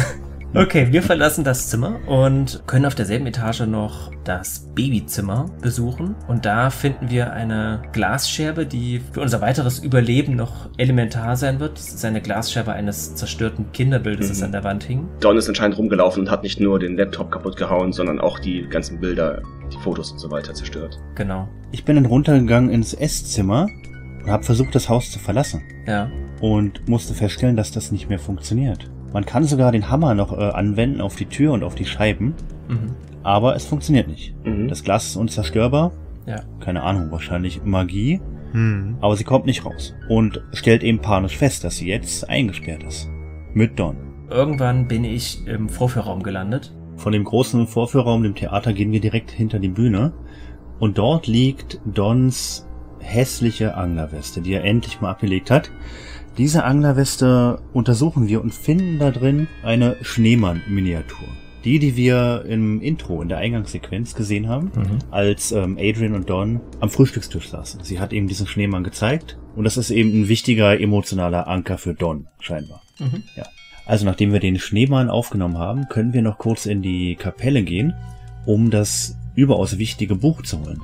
[SPEAKER 3] Okay, wir verlassen das Zimmer und können auf derselben Etage noch das Babyzimmer besuchen. Und da finden wir eine Glasscherbe, die für unser weiteres Überleben noch elementar sein wird. Das ist eine Glasscherbe eines zerstörten Kinderbildes, das
[SPEAKER 2] Mhm.
[SPEAKER 3] an der Wand hing.
[SPEAKER 2] Don ist anscheinend rumgelaufen und hat nicht nur den Laptop kaputt gehauen, sondern auch die ganzen Bilder, die Fotos und so weiter zerstört.
[SPEAKER 3] Genau.
[SPEAKER 4] Ich bin dann runtergegangen ins Esszimmer und habe versucht, das Haus zu verlassen.
[SPEAKER 3] Ja.
[SPEAKER 4] Und musste feststellen, dass das nicht mehr funktioniert. Man kann sogar den Hammer noch äh, anwenden auf die Tür und auf die Scheiben,
[SPEAKER 3] Mhm.
[SPEAKER 4] aber es funktioniert nicht.
[SPEAKER 2] Mhm.
[SPEAKER 4] Das Glas ist unzerstörbar.
[SPEAKER 3] Ja.
[SPEAKER 4] Keine Ahnung, wahrscheinlich Magie.
[SPEAKER 1] Hm.
[SPEAKER 4] Aber sie kommt nicht raus. Und stellt eben panisch fest, dass sie jetzt eingesperrt ist. Mit Don.
[SPEAKER 3] Irgendwann bin ich im Vorführraum gelandet.
[SPEAKER 4] Von dem großen Vorführraum, dem Theater, gehen wir direkt hinter die Bühne. Und dort liegt Dons hässliche Anglerweste, die er endlich mal abgelegt hat. Diese Anglerweste untersuchen wir und finden da drin eine Schneemann-Miniatur. Die, die wir im Intro, in der Eingangssequenz gesehen haben,
[SPEAKER 3] Mhm.
[SPEAKER 4] als ähm, Adrian und Don am Frühstückstisch saßen. Sie hat eben diesen Schneemann gezeigt und das ist eben ein wichtiger emotionaler Anker für Don, scheinbar.
[SPEAKER 3] Mhm.
[SPEAKER 4] Ja. Also nachdem wir den Schneemann aufgenommen haben, können wir noch kurz in die Kapelle gehen um das überaus wichtige Buch zu holen.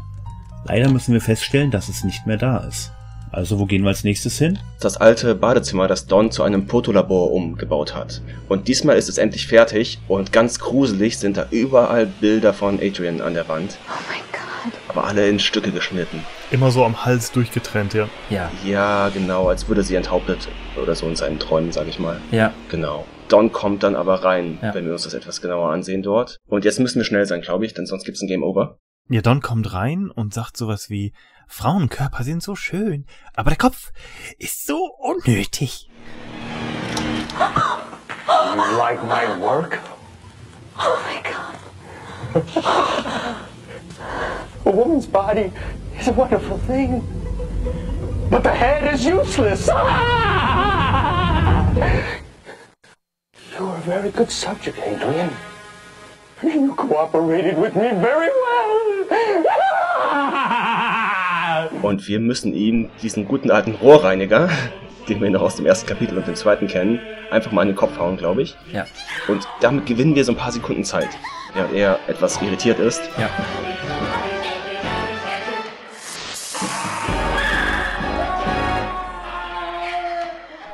[SPEAKER 4] Leider müssen wir feststellen, dass es nicht mehr da ist. Also wo gehen wir als nächstes hin?
[SPEAKER 2] Das alte Badezimmer, das Don zu einem Fotolabor umgebaut hat. Und diesmal ist es endlich fertig und ganz gruselig sind da überall Bilder von Adrian an der Wand.
[SPEAKER 6] Oh mein Gott.
[SPEAKER 2] Aber alle in Stücke geschnitten.
[SPEAKER 1] Immer so am Hals durchgetrennt, ja.
[SPEAKER 3] Ja,
[SPEAKER 2] Ja, genau, als würde sie enthauptet oder so in seinen Träumen, sag ich mal.
[SPEAKER 3] ja.
[SPEAKER 2] Genau. Don kommt dann aber rein,
[SPEAKER 3] Ja.
[SPEAKER 2] wenn wir uns das etwas genauer ansehen dort. Und jetzt müssen wir schnell sein, glaube ich, denn sonst gibt's ein Game Over.
[SPEAKER 1] Ja, Don kommt rein und sagt sowas wie, Frauenkörper sind so schön, aber der Kopf ist so unnötig.
[SPEAKER 7] You like my work?
[SPEAKER 6] Oh my God.
[SPEAKER 7] A woman's body is a wonderful thing, but the head is useless. You are a very good subject, Adrian. You cooperated with me very well.
[SPEAKER 2] Und wir müssen ihm diesen guten alten Rohrreiniger, den wir noch aus dem ersten Kapitel und dem zweiten kennen, einfach mal in den Kopf hauen, glaube ich.
[SPEAKER 3] Ja,
[SPEAKER 2] Und damit gewinnen wir so ein paar Sekunden Zeit, während er etwas irritiert ist.
[SPEAKER 3] ja.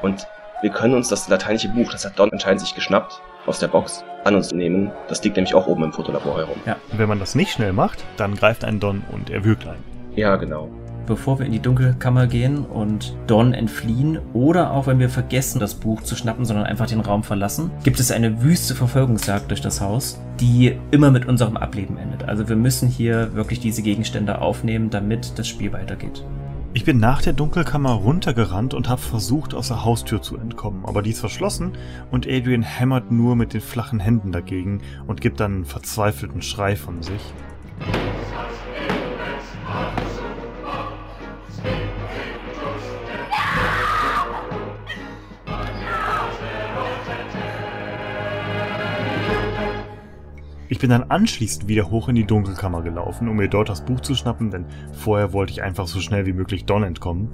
[SPEAKER 2] Und wir können uns das lateinische Buch, das hat Don anscheinend sich geschnappt, aus der Box an uns nehmen. Das liegt nämlich auch oben im Fotolabor herum.
[SPEAKER 1] Und wenn man das nicht schnell macht, dann greift ein Don und erwürgt einen.
[SPEAKER 2] Ja, genau.
[SPEAKER 3] Bevor wir in die Dunkelkammer gehen und Don entfliehen oder auch wenn wir vergessen, das Buch zu schnappen, sondern einfach den Raum verlassen, gibt es eine wüste Verfolgungsjagd durch das Haus, die immer mit unserem Ableben endet. Also wir müssen hier wirklich diese Gegenstände aufnehmen, damit das Spiel weitergeht.
[SPEAKER 1] Ich bin nach der Dunkelkammer runtergerannt und habe versucht, aus der Haustür zu entkommen, aber die ist verschlossen und Adrian hämmert nur mit den flachen Händen dagegen und gibt dann einen verzweifelten Schrei von sich. Ich bin dann anschließend wieder hoch in die Dunkelkammer gelaufen, um mir dort das Buch zu schnappen, denn vorher wollte ich einfach so schnell wie möglich Don entkommen.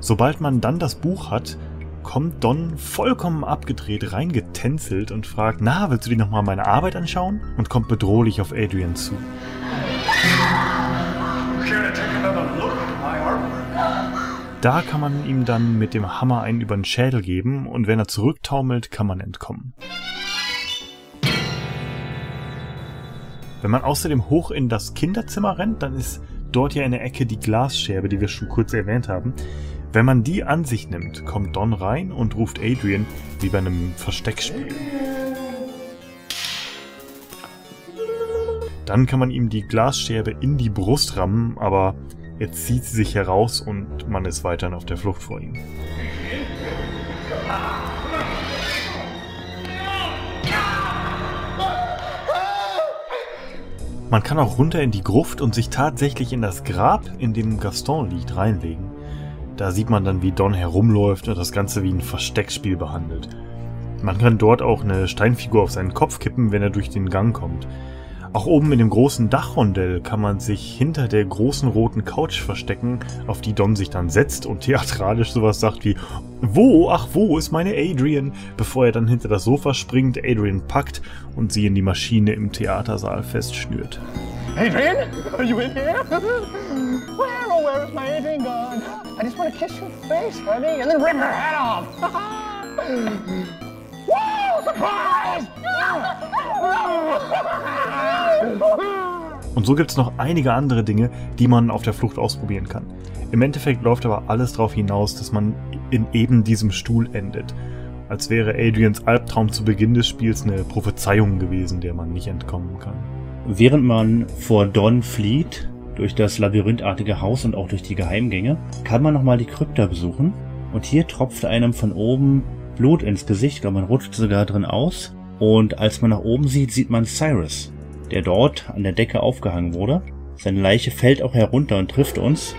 [SPEAKER 1] Sobald man dann das Buch hat, kommt Don vollkommen abgedreht reingetänzelt und fragt, na, willst du dir nochmal meine Arbeit anschauen? Und kommt bedrohlich auf Adrian zu. Da kann man ihm dann mit dem Hammer einen über den Schädel geben und wenn er zurücktaumelt, kann man entkommen. Wenn man außerdem hoch in das Kinderzimmer rennt, dann ist dort ja in der Ecke die Glasscherbe, die wir schon kurz erwähnt haben. Wenn man die an sich nimmt, kommt Don rein und ruft Adrian wie bei einem Versteckspiel. Dann kann man ihm die Glasscherbe in die Brust rammen, aber er zieht sie sich heraus und man ist weiterhin auf der Flucht vor ihm. Man kann auch runter in die Gruft und sich tatsächlich in das Grab, in dem Gaston liegt, reinlegen. Da sieht man dann, wie Don herumläuft und das Ganze wie ein Versteckspiel behandelt. Man kann dort auch eine Steinfigur auf seinen Kopf kippen, wenn er durch den Gang kommt. Auch oben in dem großen Dachrondell kann man sich hinter der großen roten Couch verstecken, auf die Don sich dann setzt und theatralisch sowas sagt wie Wo, ach wo ist meine Adrian? Bevor er dann hinter das Sofa springt, Adrian packt und sie in die Maschine im Theatersaal festschnürt.
[SPEAKER 7] Adrian, are you in here? Where, oh, where is my Adrian gone? I just want to kiss your face, honey, and then rip her head off.
[SPEAKER 1] Und so gibt's noch einige andere Dinge, die man auf der Flucht ausprobieren kann. Im Endeffekt läuft aber alles darauf hinaus, dass man in eben diesem Stuhl endet. Als wäre Adrians Albtraum zu Beginn des Spiels eine Prophezeiung gewesen, der man nicht entkommen kann.
[SPEAKER 4] Während man vor Don flieht, durch das labyrinthartige Haus und auch durch die Geheimgänge, kann man nochmal die Krypta besuchen. Und hier tropft einem von oben Blut ins Gesicht, ich glaube, man rutscht sogar drin aus. Und als man nach oben sieht, sieht man Cyrus, der dort an der Decke aufgehangen wurde. Seine Leiche fällt auch herunter und trifft uns.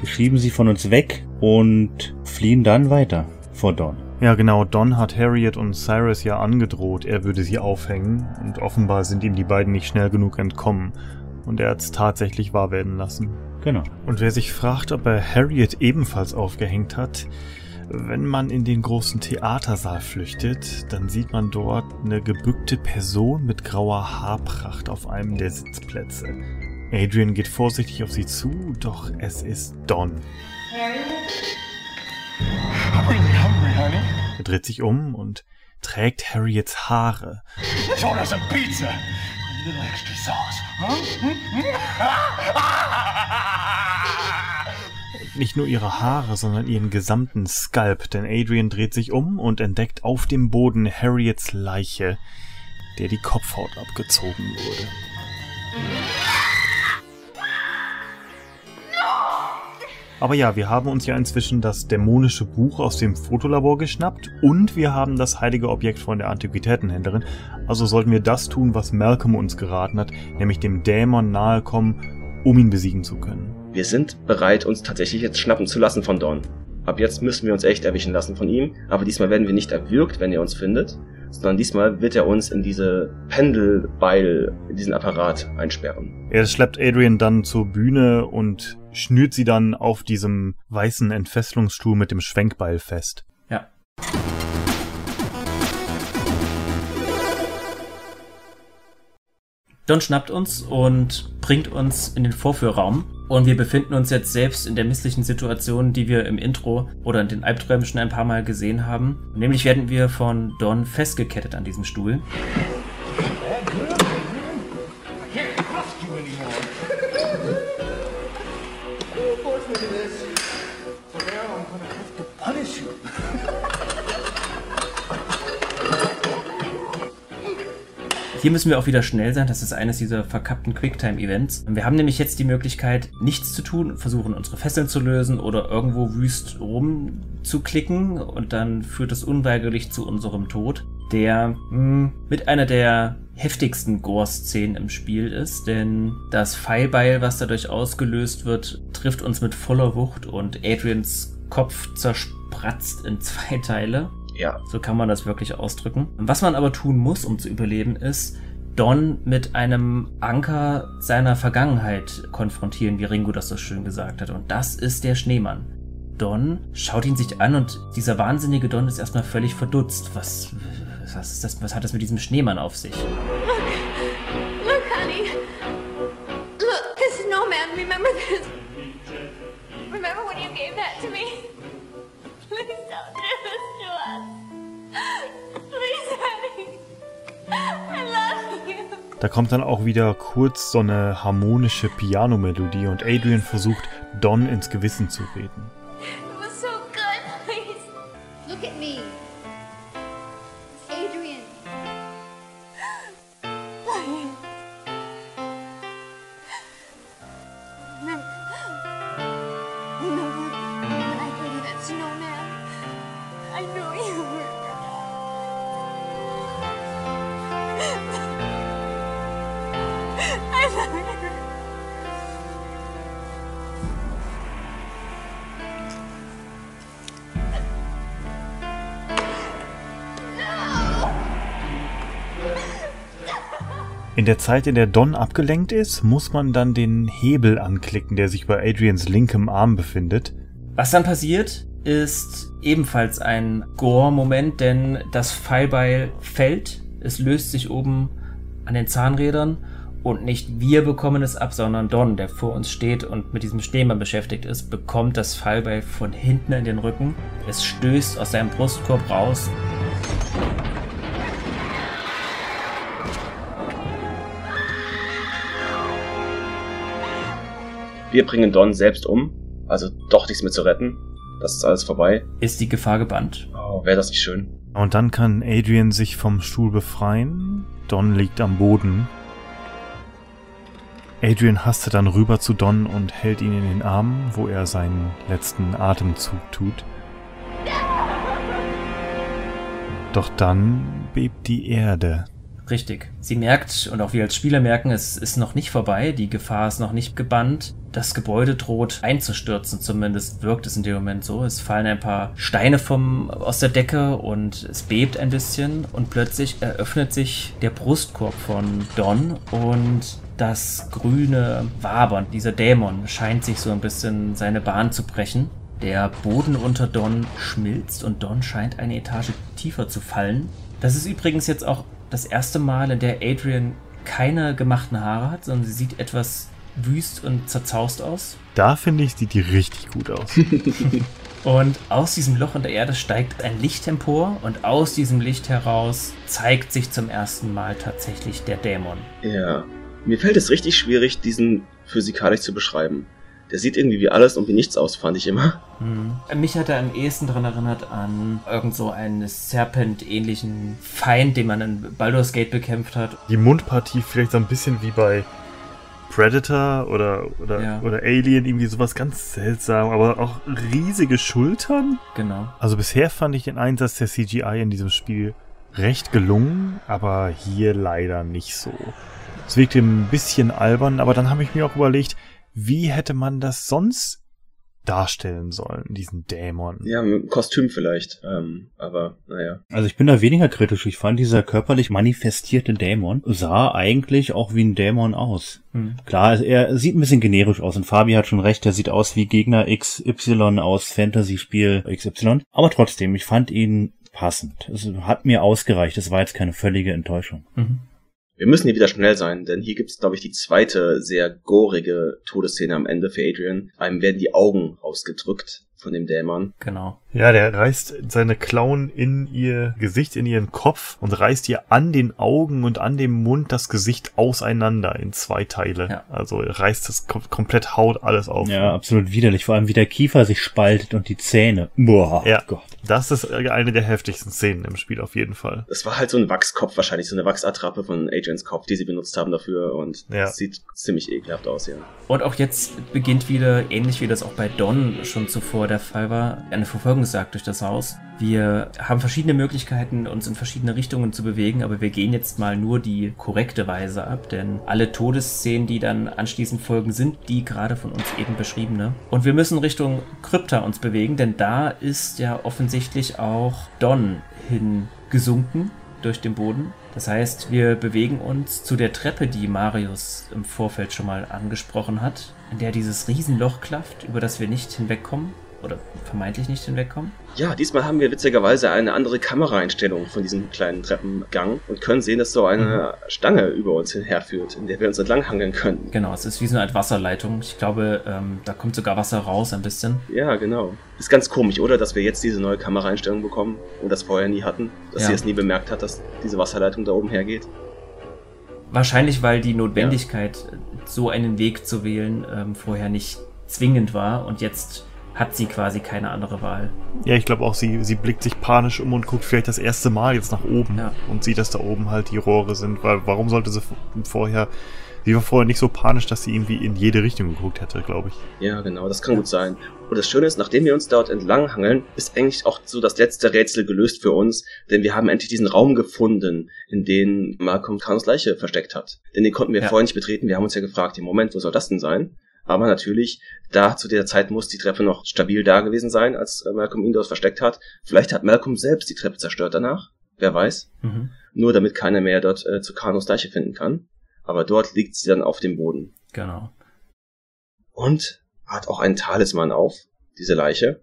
[SPEAKER 4] Wir schieben sie von uns weg und fliehen dann weiter vor Don.
[SPEAKER 1] Ja, genau, Don hat Harriet und Cyrus ja angedroht, er würde sie aufhängen, und offenbar sind ihm die beiden nicht schnell genug entkommen. Und er hat's tatsächlich wahr werden lassen.
[SPEAKER 4] Genau.
[SPEAKER 1] Und wer sich fragt, ob er Harriet ebenfalls aufgehängt hat, Wenn man in den großen Theatersaal flüchtet, dann sieht man dort eine gebückte Person mit grauer Haarpracht auf einem der Sitzplätze. Adrian geht vorsichtig auf sie zu, doch es ist Don.
[SPEAKER 7] I'm really hungry, honey.
[SPEAKER 1] Er dreht sich um und trägt Harriets Haare.
[SPEAKER 7] Let's order some pizza. A little extra sauce, huh?
[SPEAKER 1] Nicht nur ihre Haare, sondern ihren gesamten Skalp, denn Adrian dreht sich um und entdeckt auf dem Boden Harriets Leiche, der die Kopfhaut abgezogen wurde. Aber ja, wir haben uns ja inzwischen das dämonische Buch aus dem Fotolabor geschnappt und wir haben das heilige Objekt von der Antiquitätenhändlerin. Also sollten wir das tun, was Malcolm uns geraten hat, nämlich dem Dämon nahe kommen, um ihn besiegen zu können.
[SPEAKER 2] Wir sind bereit, uns tatsächlich jetzt schnappen zu lassen von Don. Ab jetzt müssen wir uns echt erwischen lassen von ihm, aber diesmal werden wir nicht erwürgt, wenn er uns findet, sondern diesmal wird er uns in diese Pendelbeil, in diesen Apparat einsperren.
[SPEAKER 1] Er schleppt Adrian dann zur Bühne und schnürt sie dann auf diesem weißen Entfesselungsstuhl mit dem Schwenkbeil fest.
[SPEAKER 3] Ja. Don schnappt uns und bringt uns in den Vorführraum. Und wir befinden uns jetzt selbst in der misslichen Situation, die wir im Intro oder in den Albträumen schon ein paar Mal gesehen haben. Nämlich werden wir von Don festgekettet an diesem Stuhl. Hier müssen wir auch wieder schnell sein. Das ist eines dieser verkappten Quicktime-Events. Wir haben nämlich jetzt die Möglichkeit, nichts zu tun, versuchen unsere Fesseln zu lösen oder irgendwo wüst rumzuklicken und dann führt es unweigerlich zu unserem Tod, der mh, mit einer der heftigsten Gore-Szenen im Spiel ist, denn das Pfeilbeil, was dadurch ausgelöst wird, trifft uns mit voller Wucht und Adrians Kopf zerspratzt in zwei Teile.
[SPEAKER 2] Ja,
[SPEAKER 3] So kann man das wirklich ausdrücken. Was man aber tun muss, um zu überleben, ist Don mit einem Anker seiner Vergangenheit konfrontieren, wie Ringo das so schön gesagt hat. Und das ist der Schneemann. Don schaut ihn sich an und dieser wahnsinnige Don ist erstmal völlig verdutzt. Was, was ist das, was hat das mit diesem Schneemann auf sich?
[SPEAKER 6] Look, honey. Look, this snowman. Remember this? Remember when you gave that to me? Please don't
[SPEAKER 1] Da kommt dann auch wieder kurz so eine harmonische Pianomelodie und Adrian versucht, Don ins Gewissen zu reden. Der Zeit, in der Don abgelenkt ist, muss man dann den Hebel anklicken, der sich bei Adrians linkem Arm befindet.
[SPEAKER 3] Was dann passiert, ist ebenfalls ein Gore-Moment, denn das Pfeilbeil fällt, es löst sich oben an den Zahnrädern und nicht wir bekommen es ab, sondern Don, der vor uns steht und mit diesem Schneemann beschäftigt ist, bekommt das Pfeilbeil von hinten in den Rücken. Es stößt aus seinem Brustkorb raus.
[SPEAKER 2] Wir bringen Don selbst um, also doch nichts mehr zu retten. Das ist alles vorbei.
[SPEAKER 3] Ist die Gefahr gebannt.
[SPEAKER 2] Oh, wäre das nicht schön.
[SPEAKER 1] Und dann kann Adrian sich vom Stuhl befreien. Don liegt am Boden. Adrian hastet dann rüber zu Don und hält ihn in den Arm, wo er seinen letzten Atemzug tut. Doch dann bebt die Erde.
[SPEAKER 3] Richtig. Sie merkt, und auch wir als Spieler merken, es ist noch nicht vorbei, die Gefahr ist noch nicht gebannt. Das Gebäude droht einzustürzen, zumindest wirkt es in dem Moment so. Es fallen ein paar Steine vom, aus der Decke und es bebt ein bisschen und plötzlich eröffnet sich der Brustkorb von Don und das grüne Wabern, dieser Dämon, scheint sich so ein bisschen seine Bahn zu brechen. Der Boden unter Don schmilzt und Don scheint eine Etage tiefer zu fallen. Das ist übrigens jetzt auch das erste Mal, in der Adrian keine gemachten Haare hat, sondern sie sieht etwas wüst und zerzaust aus.
[SPEAKER 1] Da finde ich, sieht die richtig gut aus.
[SPEAKER 3] Und aus diesem Loch in der Erde steigt ein Licht empor und aus diesem Licht heraus zeigt sich zum ersten Mal tatsächlich der Dämon.
[SPEAKER 2] Ja. Mir fällt es richtig schwierig, diesen physikalisch zu beschreiben. Der sieht irgendwie wie alles und wie nichts aus, fand ich immer.
[SPEAKER 3] Mhm. Mich hat er am ehesten daran erinnert an irgend so einen Serpent-ähnlichen Feind, den man in Baldur's Gate bekämpft hat.
[SPEAKER 1] Die Mundpartie vielleicht so ein bisschen wie bei Predator oder, oder,
[SPEAKER 3] Ja.
[SPEAKER 1] oder Alien, irgendwie sowas ganz seltsam, aber auch riesige Schultern.
[SPEAKER 3] Genau.
[SPEAKER 1] Also bisher fand ich den Einsatz der CGI in diesem Spiel recht gelungen, aber hier leider nicht so. Es wirkte ein bisschen albern, aber dann habe ich mir auch überlegt, wie hätte man das sonst darstellen sollen, diesen Dämon.
[SPEAKER 2] Ja, mit dem Kostüm vielleicht. Ähm, aber naja.
[SPEAKER 4] Also ich bin da weniger kritisch. Ich fand dieser körperlich manifestierte Dämon sah eigentlich auch wie ein Dämon aus.
[SPEAKER 3] Hm.
[SPEAKER 4] Klar, er sieht ein bisschen generisch aus und Fabi hat schon recht, er sieht aus wie Gegner XY aus Fantasy-Spiel XY. Aber trotzdem, ich fand ihn passend. Es hat mir ausgereicht. Es war jetzt keine völlige Enttäuschung.
[SPEAKER 3] Mhm.
[SPEAKER 2] Wir müssen hier wieder schnell sein, denn hier gibt es, glaube ich, die zweite sehr gorige Todesszene am Ende für Adrian. Einem werden die Augen rausgedrückt von dem Dämon.
[SPEAKER 3] Genau.
[SPEAKER 1] Ja, der reißt seine Klauen in ihr Gesicht, in ihren Kopf und reißt ihr an den Augen und an dem Mund das Gesicht auseinander in zwei Teile.
[SPEAKER 3] Ja.
[SPEAKER 1] Also er reißt das kom komplett Haut alles auf.
[SPEAKER 4] Ja, absolut widerlich. Vor allem wie der Kiefer sich spaltet und die Zähne. Boah,
[SPEAKER 1] Ja.
[SPEAKER 4] Gott.
[SPEAKER 1] Das ist eine der heftigsten Szenen im Spiel auf jeden Fall.
[SPEAKER 2] Das war halt so ein Wachskopf wahrscheinlich, so eine Wachsattrappe von Adrians Kopf, die sie benutzt haben dafür und
[SPEAKER 1] Ja.
[SPEAKER 2] das sieht ziemlich ekelhaft aus, ja.
[SPEAKER 3] Und auch jetzt beginnt wieder, ähnlich wie das auch bei Don schon zuvor der Fall war, eine Verfolgungsjagd durch das Haus. Wir haben verschiedene Möglichkeiten, uns in verschiedene Richtungen zu bewegen, aber wir gehen jetzt mal nur die korrekte Weise ab, denn alle Todesszenen, die dann anschließend folgen, sind die gerade von uns eben beschriebene. Und wir müssen Richtung Krypta uns bewegen, denn da ist ja offensichtlich auch Don hingesunken durch den Boden. Das heißt, wir bewegen uns zu der Treppe, die Marius im Vorfeld schon mal angesprochen hat, in der dieses Riesenloch klafft, über das wir nicht hinwegkommen oder vermeintlich nicht hinwegkommen.
[SPEAKER 2] Ja, diesmal haben wir witzigerweise eine andere Kameraeinstellung von diesem kleinen Treppengang und können sehen, dass so eine Stange über uns hinherführt, in der wir uns entlanghangeln können.
[SPEAKER 3] Genau, es ist wie so eine Art Wasserleitung. Ich glaube, ähm, da kommt sogar Wasser raus ein bisschen.
[SPEAKER 2] Ja, genau. Ist ganz komisch, oder? Dass wir jetzt diese neue Kameraeinstellung bekommen und das vorher nie hatten. Dass
[SPEAKER 3] Ja.
[SPEAKER 2] sie es nie bemerkt hat, dass diese Wasserleitung da oben hergeht.
[SPEAKER 3] Wahrscheinlich, weil die Notwendigkeit, so einen Weg zu wählen, ähm, vorher nicht zwingend war und jetzt hat sie quasi keine andere Wahl.
[SPEAKER 1] Ja, ich glaube auch, sie, sie blickt sich panisch um und guckt vielleicht das erste Mal jetzt nach oben
[SPEAKER 3] Ja.
[SPEAKER 1] und sieht, dass da oben halt die Rohre sind. Weil warum sollte sie vorher. Sie war vorher nicht so panisch, dass sie irgendwie in jede Richtung geguckt hätte, glaube ich.
[SPEAKER 2] Ja, genau, das kann gut sein. Und das Schöne ist, nachdem wir uns dort entlanghangeln, ist eigentlich auch so das letzte Rätsel gelöst für uns, denn wir haben endlich diesen Raum gefunden, in den Malcolm Kanos Leiche versteckt hat. Denn den konnten wir
[SPEAKER 3] Ja.
[SPEAKER 2] vorher nicht betreten. Wir haben uns ja gefragt, im Moment, wo soll das denn sein? Aber natürlich, da zu der Zeit muss die Treppe noch stabil da gewesen sein, als äh, Malcolm ihn dort versteckt hat. Vielleicht hat Malcolm selbst die Treppe zerstört danach. Wer weiß.
[SPEAKER 3] Mhm.
[SPEAKER 2] Nur damit keiner mehr dort äh, zu Kanos Leiche finden kann. Aber dort liegt sie dann auf dem Boden.
[SPEAKER 3] Genau.
[SPEAKER 2] Und hat auch einen Talisman auf, diese Leiche.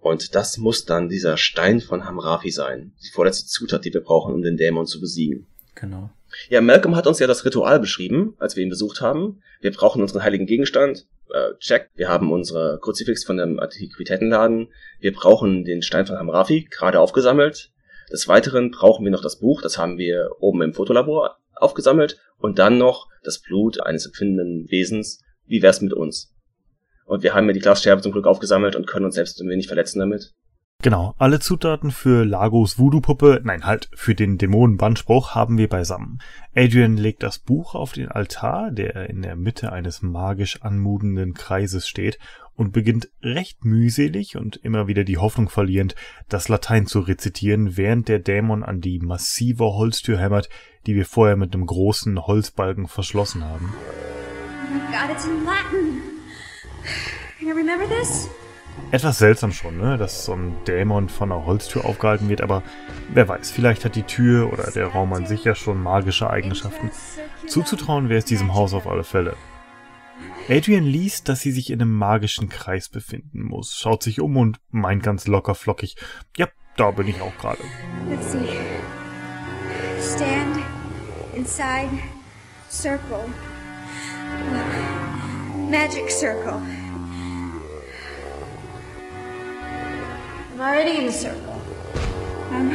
[SPEAKER 2] Und das muss dann dieser Stein von Hamrafi sein. Die vorletzte Zutat, die wir brauchen, um den Dämon zu besiegen.
[SPEAKER 3] Genau.
[SPEAKER 2] Ja, Malcolm hat uns ja das Ritual beschrieben, als wir ihn besucht haben. Wir brauchen unseren heiligen Gegenstand. Äh, check. Wir haben unsere Kruzifix von dem Antiquitätenladen. Wir brauchen den Stein von Hamrafi, gerade aufgesammelt. Des Weiteren brauchen wir noch das Buch, das haben wir oben im Fotolabor aufgesammelt. Und dann noch das Blut eines empfindenden Wesens. Wie wär's mit uns? Und wir haben ja die Glasscherbe zum Glück aufgesammelt und können uns selbst ein wenig verletzen damit.
[SPEAKER 1] Genau, alle Zutaten für Lagos Voodoo-Puppe, nein, halt, für den Dämonenbandspruch haben wir beisammen. Adrian legt das Buch auf den Altar, der in der Mitte eines magisch anmutenden Kreises steht, und beginnt recht mühselig und immer wieder die Hoffnung verlierend, das Latein zu rezitieren, während der Dämon an die massive Holztür hämmert, die wir vorher mit einem großen Holzbalken verschlossen haben.
[SPEAKER 6] Oh my god, it's in Latin. You remember this?
[SPEAKER 1] Etwas seltsam schon, ne? dass so ein Dämon von einer Holztür aufgehalten wird, aber wer weiß, vielleicht hat die Tür oder der Raum an sich ja schon magische Eigenschaften. Zuzutrauen wäre es diesem Haus auf alle Fälle. Adrian liest, dass sie sich in einem magischen Kreis befinden muss, schaut sich um und meint ganz locker flockig, ja, da bin ich auch gerade.
[SPEAKER 6] Let's see. Stand inside circle. Magic circle. I'm already in the circle. Um,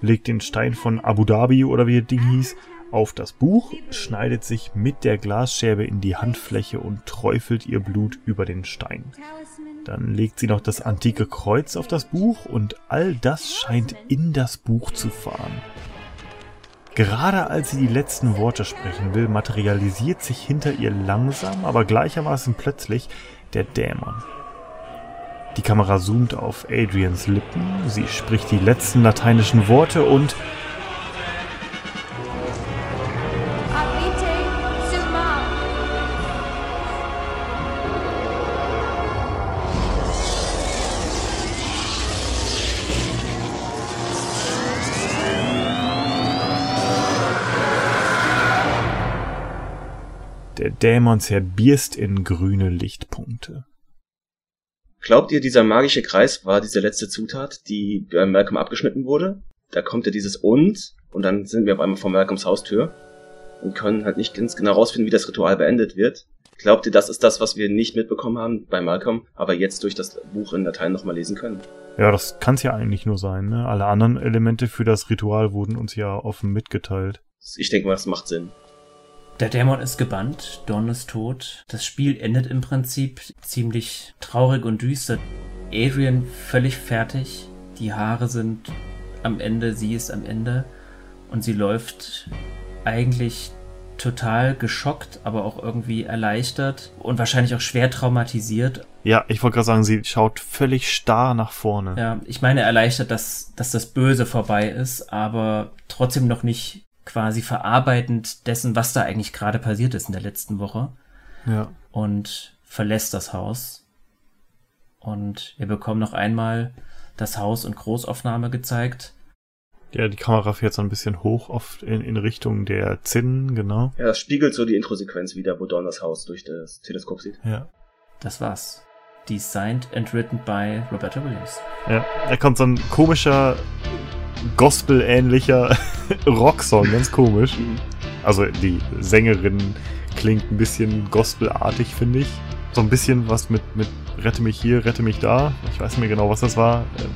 [SPEAKER 1] legt den Stein von Abu Dhabi oder wie das Ding hieß auf das Buch, schneidet sich mit der Glasscherbe in die Handfläche und träufelt ihr Blut über den Stein. Dann legt sie noch das antike Kreuz auf das Buch und all das scheint in das Buch zu fahren. Gerade als sie die letzten Worte sprechen will, materialisiert sich hinter ihr langsam, aber gleichermaßen plötzlich der Dämon. Die Kamera zoomt auf Adrians Lippen, sie spricht die letzten lateinischen Worte und Dämon zerbierst in grüne Lichtpunkte.
[SPEAKER 2] Glaubt ihr, dieser magische Kreis war diese letzte Zutat, die bei Malcolm abgeschnitten wurde? Da kommt ja dieses und und dann sind wir auf einmal vor Malcolms Haustür und können halt nicht ganz genau rausfinden, wie das Ritual beendet wird. Glaubt ihr, das ist das, was wir nicht mitbekommen haben bei Malcolm, aber jetzt durch das Buch in Dateien nochmal lesen können?
[SPEAKER 1] Ja, das kann's ja eigentlich nur sein. Ne? Alle anderen Elemente für das Ritual wurden uns ja offen mitgeteilt.
[SPEAKER 2] Ich denke mal, das macht Sinn.
[SPEAKER 3] Der Dämon ist gebannt, Dawn ist tot. Das Spiel endet im Prinzip ziemlich traurig und düster. Adrian völlig fertig. Die Haare sind am Ende, sie ist am Ende. Und sie läuft eigentlich total geschockt, aber auch irgendwie erleichtert und wahrscheinlich auch schwer traumatisiert.
[SPEAKER 1] Ja, ich wollte gerade sagen, sie schaut völlig starr nach vorne.
[SPEAKER 3] Ja, ich meine erleichtert, dass, dass das Böse vorbei ist, aber trotzdem noch nicht quasi verarbeitend dessen, was da eigentlich gerade passiert ist in der letzten Woche.
[SPEAKER 1] Ja.
[SPEAKER 3] und verlässt das Haus. Und wir bekommen noch einmal das Haus und Großaufnahme gezeigt.
[SPEAKER 1] Ja, die Kamera fährt so ein bisschen hoch oft in, in Richtung der Zinnen, genau.
[SPEAKER 2] Ja, das spiegelt so die Introsequenz wieder, wo Don das Haus durch das Teleskop sieht.
[SPEAKER 1] Ja.
[SPEAKER 3] Das war's. Designed and written by Roberta Williams.
[SPEAKER 1] Ja, da kommt so ein komischer, Gospel-ähnlicher Rocksong, ganz komisch. Also die Sängerin klingt ein bisschen Gospelartig, finde ich. So ein bisschen was mit, mit Rette mich hier, rette mich da. Ich weiß nicht mehr genau, was das war. Ähm,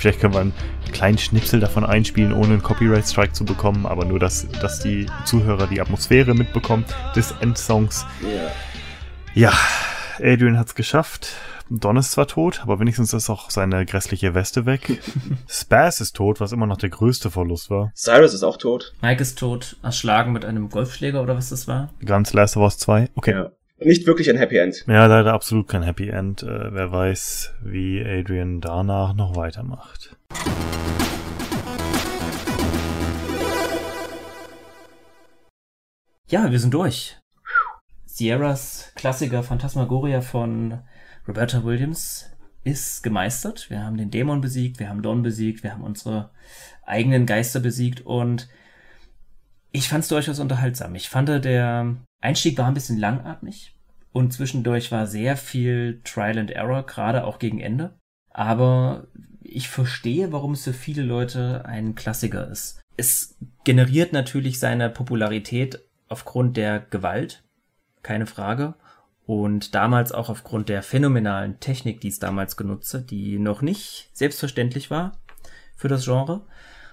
[SPEAKER 1] Vielleicht können wir einen kleinen Schnipsel davon einspielen, ohne einen Copyright-Strike zu bekommen, aber nur, dass, dass die Zuhörer die Atmosphäre mitbekommen des Endsongs.
[SPEAKER 2] Ja.
[SPEAKER 1] Ja, Adrian hat's geschafft. Don ist zwar tot, aber wenigstens ist auch seine grässliche Weste weg. Spaz ist tot, was immer noch der größte Verlust war.
[SPEAKER 2] Cyrus ist auch tot.
[SPEAKER 3] Mike ist tot, erschlagen mit einem Golfschläger oder was das war.
[SPEAKER 1] Ganz Last of Us 2. Okay. Ja.
[SPEAKER 2] Ja. Nicht wirklich ein Happy End.
[SPEAKER 1] leider absolut kein Happy End. Äh, wer weiß, wie Adrian danach noch weitermacht.
[SPEAKER 3] Ja, wir sind durch. Sierras Klassiker Phantasmagoria von Roberta Williams ist gemeistert. Wir haben den Dämon besiegt, wir haben Don besiegt, wir haben unsere eigenen Geister besiegt und ich fand es durchaus unterhaltsam. Ich fand, der Einstieg war ein bisschen langatmig und zwischendurch war sehr viel Trial and Error, gerade auch gegen Ende. Aber ich verstehe, warum es für viele Leute ein Klassiker ist. Es generiert natürlich seine Popularität aufgrund der Gewalt, keine Frage. Und damals auch aufgrund der phänomenalen Technik, die es damals genutzte, die noch nicht selbstverständlich war für das Genre,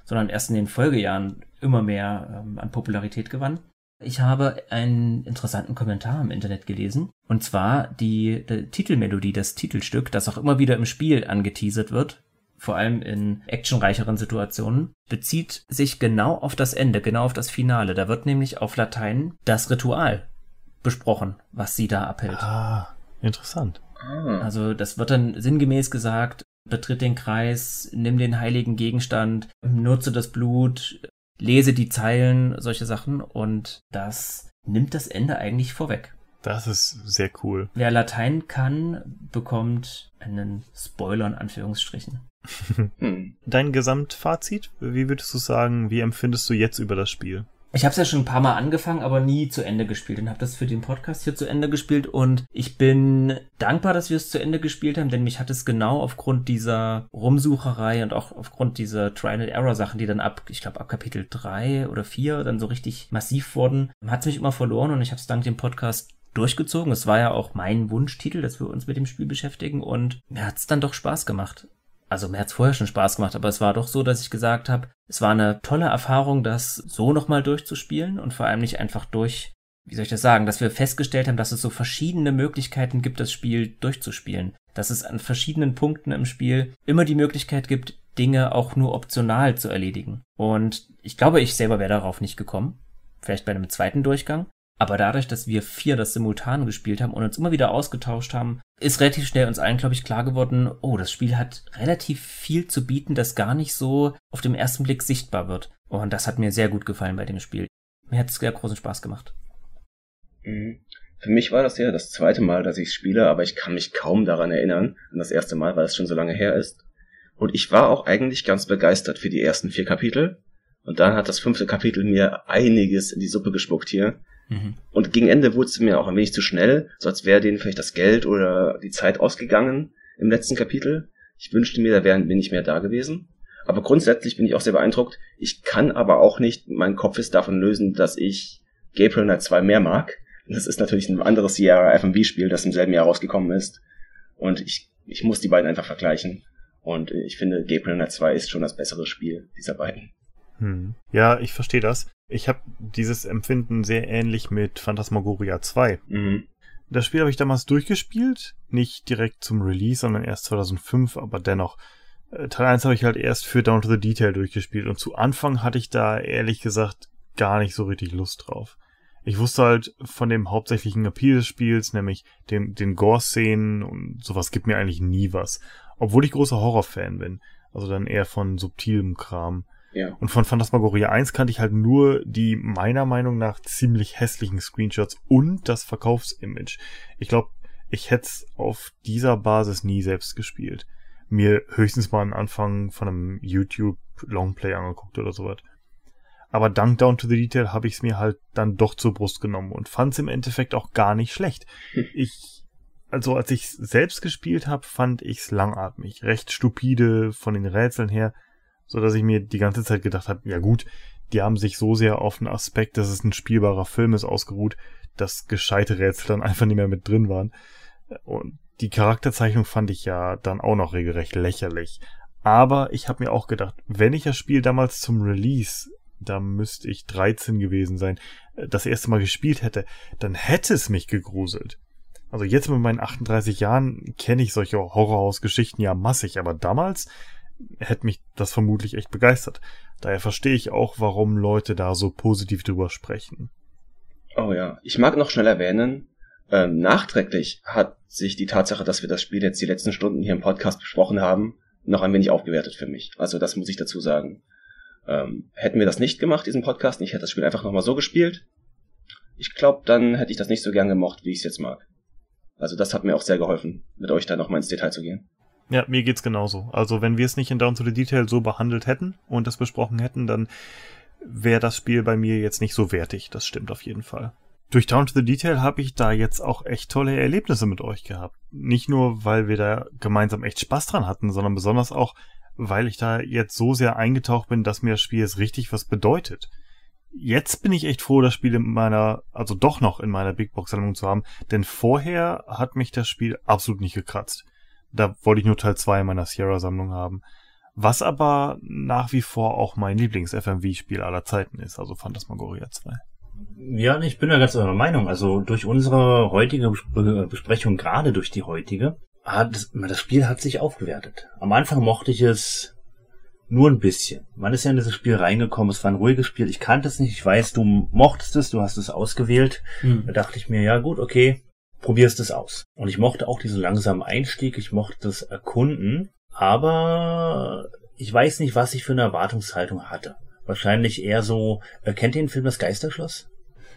[SPEAKER 3] sondern erst in den Folgejahren immer mehr ähm, an Popularität gewann. Ich habe einen interessanten Kommentar im Internet gelesen. Und zwar die, die Titelmelodie, das Titelstück, das auch immer wieder im Spiel angeteasert wird, vor allem in actionreicheren Situationen, bezieht sich genau auf das Ende, genau auf das Finale. Da wird nämlich auf Latein das Ritual besprochen, was sie da abhält.
[SPEAKER 1] Ah, interessant.
[SPEAKER 2] Ah.
[SPEAKER 3] Also das wird dann sinngemäß gesagt, betritt den Kreis, nimm den heiligen Gegenstand, nutze das Blut, lese die Zeilen, solche Sachen und das nimmt das Ende eigentlich vorweg.
[SPEAKER 1] Das ist sehr cool.
[SPEAKER 3] Wer Latein kann, bekommt einen Spoiler in Anführungsstrichen.
[SPEAKER 2] Hm.
[SPEAKER 1] Dein Gesamtfazit? Wie würdest du sagen, wie empfindest du jetzt über das Spiel?
[SPEAKER 3] Ich habe es ja schon ein paar Mal angefangen, aber nie zu Ende gespielt und habe das für den Podcast hier zu Ende gespielt und ich bin dankbar, dass wir es zu Ende gespielt haben, denn mich hat es genau aufgrund dieser Rumsucherei und auch aufgrund dieser Trial and Error Sachen, die dann ab, ich glaube ab Kapitel drei oder vier dann so richtig massiv wurden, hat es mich immer verloren und ich habe es dank dem Podcast durchgezogen. Es war ja auch mein Wunschtitel, dass wir uns mit dem Spiel beschäftigen und mir hat es dann doch Spaß gemacht also mir hat's vorher schon Spaß gemacht, aber es war doch so, dass ich gesagt habe, es war eine tolle Erfahrung, das so nochmal durchzuspielen und vor allem nicht einfach durch, wie soll ich das sagen, dass wir festgestellt haben, dass es so verschiedene Möglichkeiten gibt, das Spiel durchzuspielen. Dass es an verschiedenen Punkten im Spiel immer die Möglichkeit gibt, Dinge auch nur optional zu erledigen. Und ich glaube, ich selber wäre darauf nicht gekommen. Vielleicht bei einem zweiten Durchgang. Aber dadurch, dass wir vier das simultan gespielt haben und uns immer wieder ausgetauscht haben, ist relativ schnell uns allen, glaube ich, klar geworden, oh, das Spiel hat relativ viel zu bieten, das gar nicht so auf dem ersten Blick sichtbar wird. Und das hat mir sehr gut gefallen bei dem Spiel. Mir hat es sehr großen Spaß gemacht.
[SPEAKER 2] Mhm. Für mich war das ja das zweite Mal, dass ich spiele, aber ich kann mich kaum daran erinnern, an das erste Mal, weil es schon so lange her ist. Und ich war auch eigentlich ganz begeistert für die ersten vier Kapitel. Und dann hat das fünfte Kapitel mir einiges in die Suppe gespuckt hier. Mhm. Und gegen Ende wurde es mir auch ein wenig zu schnell, so als wäre denen vielleicht das Geld oder die Zeit ausgegangen im letzten Kapitel. Ich wünschte mir, da wären wir nicht mehr da gewesen. Aber grundsätzlich bin ich auch sehr beeindruckt. Ich kann aber auch nicht meinen Kopf ist davon lösen, dass ich Gabriel Knight 2 mehr mag. Das ist natürlich ein anderes Sierra FMV-Spiel, das im selben Jahr rausgekommen ist. Und ich, ich muss die beiden einfach vergleichen. Und ich finde, Gabriel Knight 2 ist schon das bessere Spiel dieser beiden.
[SPEAKER 1] Hm. Ja, ich verstehe das. Ich habe dieses Empfinden sehr ähnlich mit Phantasmagoria 2. Mhm. Das Spiel habe ich damals durchgespielt, nicht direkt zum Release, sondern erst 2005, aber dennoch. Äh, Teil 1 habe ich halt erst für Down to the Detail durchgespielt und zu Anfang hatte ich da ehrlich gesagt gar nicht so richtig Lust drauf. Ich wusste halt von dem hauptsächlichen Appeal des Spiels, nämlich den, den Gore-Szenen und sowas gibt mir eigentlich nie was. Obwohl ich großer Horror-Fan bin. Also dann eher von subtilem Kram. Ja. Und von Phantasmagoria 1 kannte ich halt nur die meiner Meinung nach ziemlich hässlichen Screenshots und das Verkaufsimage. Ich glaube, ich hätte es auf dieser Basis nie selbst gespielt. Mir höchstens mal einen Anfang von einem YouTube Longplay angeguckt oder sowas. Aber dank Down to the Detail habe ich es mir halt dann doch zur Brust genommen und fand es im Endeffekt auch gar nicht schlecht. Ich, also als ich selbst gespielt habe, fand ich es langatmig, recht stupide von den Rätseln her so dass ich mir die ganze Zeit gedacht habe, ja gut, die haben sich so sehr auf den Aspekt, dass es ein spielbarer Film ist, ausgeruht, dass gescheite Rätsel dann einfach nicht mehr mit drin waren. Und die Charakterzeichnung fand ich ja dann auch noch regelrecht lächerlich. Aber ich habe mir auch gedacht, wenn ich das Spiel damals zum Release, da müsste ich 13 gewesen sein, das erste Mal gespielt hätte, dann hätte es mich gegruselt. Also jetzt mit meinen 38 Jahren kenne ich solche Horrorhausgeschichten ja massig, aber damals hätte mich das vermutlich echt begeistert. Daher verstehe ich auch, warum Leute da so positiv drüber sprechen.
[SPEAKER 2] Oh ja, ich mag noch schnell erwähnen, ähm, nachträglich hat sich die Tatsache, dass wir das Spiel jetzt die letzten Stunden hier im Podcast besprochen haben, noch ein wenig aufgewertet für mich. Also das muss ich dazu sagen. Ähm, hätten wir das nicht gemacht, diesen Podcast, ich hätte das Spiel einfach nochmal so gespielt, ich glaube, dann hätte ich das nicht so gern gemocht, wie ich es jetzt mag. Also das hat mir auch sehr geholfen, mit euch da nochmal ins Detail zu gehen.
[SPEAKER 1] Ja, mir geht's genauso. Also wenn wir es nicht in Down to the Detail so behandelt hätten und das besprochen hätten, dann wäre das Spiel bei mir jetzt nicht so wertig. Das stimmt auf jeden Fall. Durch Down to the Detail habe ich da jetzt auch echt tolle Erlebnisse mit euch gehabt. Nicht nur, weil wir da gemeinsam echt Spaß dran hatten, sondern besonders auch, weil ich da jetzt so sehr eingetaucht bin, dass mir das Spiel jetzt richtig was bedeutet. Jetzt bin ich echt froh, das Spiel in meiner, also doch noch in meiner Big Box Sammlung zu haben, denn vorher hat mich das Spiel absolut nicht gekratzt. Da wollte ich nur Teil 2 meiner Sierra-Sammlung haben. Was aber nach wie vor auch mein Lieblings-FMV-Spiel aller Zeiten ist, also Phantasmagoria 2.
[SPEAKER 4] Ja, ich bin da ganz eurer Meinung. Also durch unsere heutige Besprechung, gerade durch die heutige, hat das, das Spiel hat sich aufgewertet. Am Anfang mochte ich es nur ein bisschen. Man ist ja in dieses Spiel reingekommen, es war ein ruhiges Spiel, ich kannte es nicht, ich weiß, du mochtest es, du hast es ausgewählt. Hm. Da dachte ich mir, ja gut, okay, probierst es aus. Und ich mochte auch diesen langsamen Einstieg, ich mochte das Erkunden, aber ich weiß nicht, was ich für eine Erwartungshaltung hatte. Wahrscheinlich eher so, äh, kennt ihr den Film Das Geisterschloss?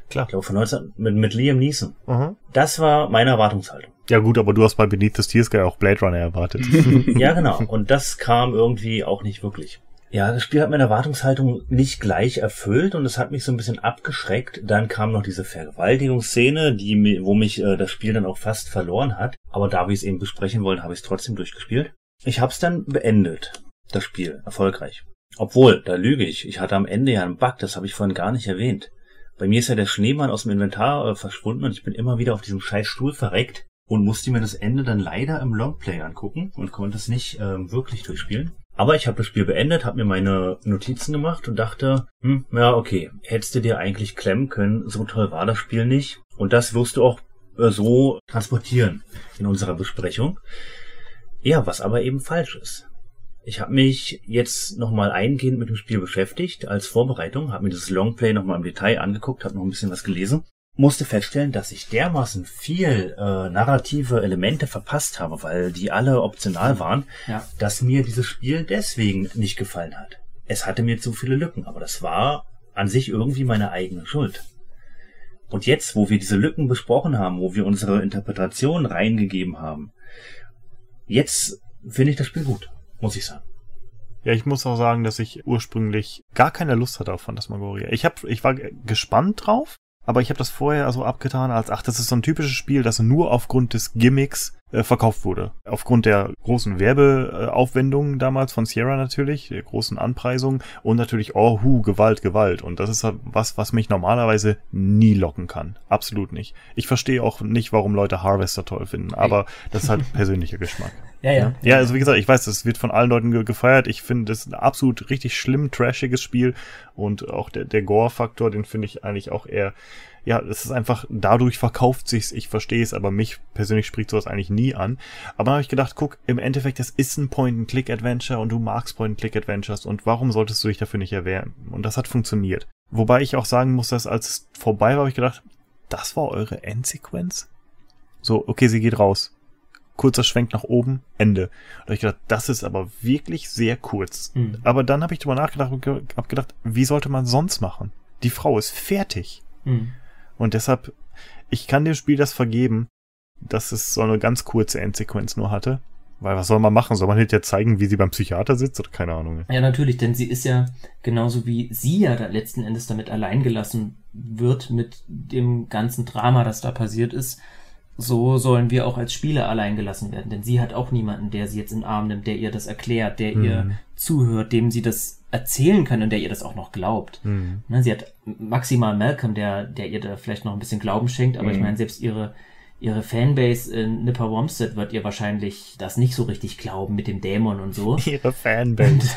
[SPEAKER 1] Klar.
[SPEAKER 4] Ich glaube von 19, mit, mit Liam Neeson. Mhm. Das war meine Erwartungshaltung.
[SPEAKER 1] Ja gut, aber du hast bei Beneath the Steel Sky auch Blade Runner erwartet.
[SPEAKER 4] ja, genau. Und das kam irgendwie auch nicht wirklich. Ja, das Spiel hat meine Erwartungshaltung nicht gleich erfüllt und es hat mich so ein bisschen abgeschreckt. Dann kam noch diese Vergewaltigungsszene, die, wo mich äh, das Spiel dann auch fast verloren hat. Aber da wir es eben besprechen wollen, habe ich es trotzdem durchgespielt. Ich habe es dann beendet, das Spiel, erfolgreich. Obwohl, da lüge ich. Ich hatte am Ende ja einen Bug, das habe ich vorhin gar nicht erwähnt. Bei mir ist ja der Schneemann aus dem Inventar äh, verschwunden und ich bin immer wieder auf diesem scheiß Stuhl verreckt und musste mir das Ende dann leider im Longplay angucken und konnte es nicht ähm, wirklich durchspielen. Aber ich habe das Spiel beendet, habe mir meine Notizen gemacht und dachte, hm, ja, okay, hättest du dir eigentlich klemmen können, so toll war das Spiel nicht. Und das wirst du auch äh, so transportieren in unserer Besprechung. Ja, was aber eben falsch ist. Ich habe mich jetzt nochmal eingehend mit dem Spiel beschäftigt als Vorbereitung, habe mir dieses Longplay nochmal im Detail angeguckt, habe noch ein bisschen was gelesen, musste feststellen, dass ich dermaßen viel äh, narrative Elemente verpasst habe, weil die alle optional waren,
[SPEAKER 3] Ja.
[SPEAKER 4] dass mir dieses Spiel deswegen nicht gefallen hat. Es hatte mir zu viele Lücken, aber das war an sich irgendwie meine eigene Schuld. Und jetzt, wo wir diese Lücken besprochen haben, wo wir unsere Interpretation reingegeben haben, jetzt finde ich das Spiel gut, muss ich sagen.
[SPEAKER 1] Ja, ich muss auch sagen, dass ich ursprünglich gar keine Lust hatte auf Phantasmagoria. Ich hab, ich war gespannt drauf, aber ich habe das vorher so abgetan als, ach, das ist so ein typisches Spiel, das nur aufgrund des Gimmicks verkauft wurde. Aufgrund der großen Werbeaufwendungen damals von Sierra natürlich, der großen Anpreisung und natürlich, oh, hu, Gewalt, Gewalt. Und das ist was, was mich normalerweise nie locken kann. Absolut nicht. Ich verstehe auch nicht, warum Leute Harvester toll finden, aber das ist halt persönlicher Geschmack.
[SPEAKER 3] Ja, ja.
[SPEAKER 1] Ja, also wie gesagt, ich weiß, das wird von allen Leuten ge gefeiert. Ich finde das ein absolut richtig schlimm, trashiges Spiel. Und auch der, der Gore-Faktor, den finde ich eigentlich auch eher, ja, es ist einfach, dadurch verkauft sich's, ich verstehe es, aber mich persönlich spricht sowas eigentlich nie an. Aber dann habe ich gedacht, guck, im Endeffekt, das ist ein Point-and-Click-Adventure und du magst Point-and-Click-Adventures und warum solltest du dich dafür nicht erwähnen? Und das hat funktioniert. Wobei ich auch sagen muss, dass als es vorbei war, habe ich gedacht, das war eure Endsequenz? So, okay, sie geht raus kurzer Schwenk nach oben, Ende. Und da hab ich gedacht, das ist aber wirklich sehr kurz.
[SPEAKER 3] Mhm.
[SPEAKER 1] Aber dann habe ich drüber nachgedacht und hab gedacht, wie sollte man sonst machen? Die Frau ist fertig.
[SPEAKER 3] Hm.
[SPEAKER 1] Und deshalb, ich kann dem Spiel das vergeben, dass es so eine ganz kurze Endsequenz nur hatte. Weil was soll man machen? Soll man hinterher zeigen, wie sie beim Psychiater sitzt? Oder keine Ahnung.
[SPEAKER 3] Ja, natürlich, denn sie ist ja genauso wie sie ja da letzten Endes damit allein gelassen wird mit dem ganzen Drama, das da passiert ist. So sollen wir auch als Spieler allein gelassen werden, denn sie hat auch niemanden, der sie jetzt in den Arm nimmt, der ihr das erklärt, der ihr zuhört, dem sie das erzählen kann und der ihr das auch noch glaubt.
[SPEAKER 1] Hm.
[SPEAKER 3] Ne, sie hat maximal Malcolm, der, der ihr da vielleicht noch ein bisschen Glauben schenkt, aber ich meine, selbst ihre, ihre Fanbase in Nipper Womstead wird ihr wahrscheinlich das nicht so richtig glauben mit dem Dämon und so.
[SPEAKER 1] Ihre Fanbase.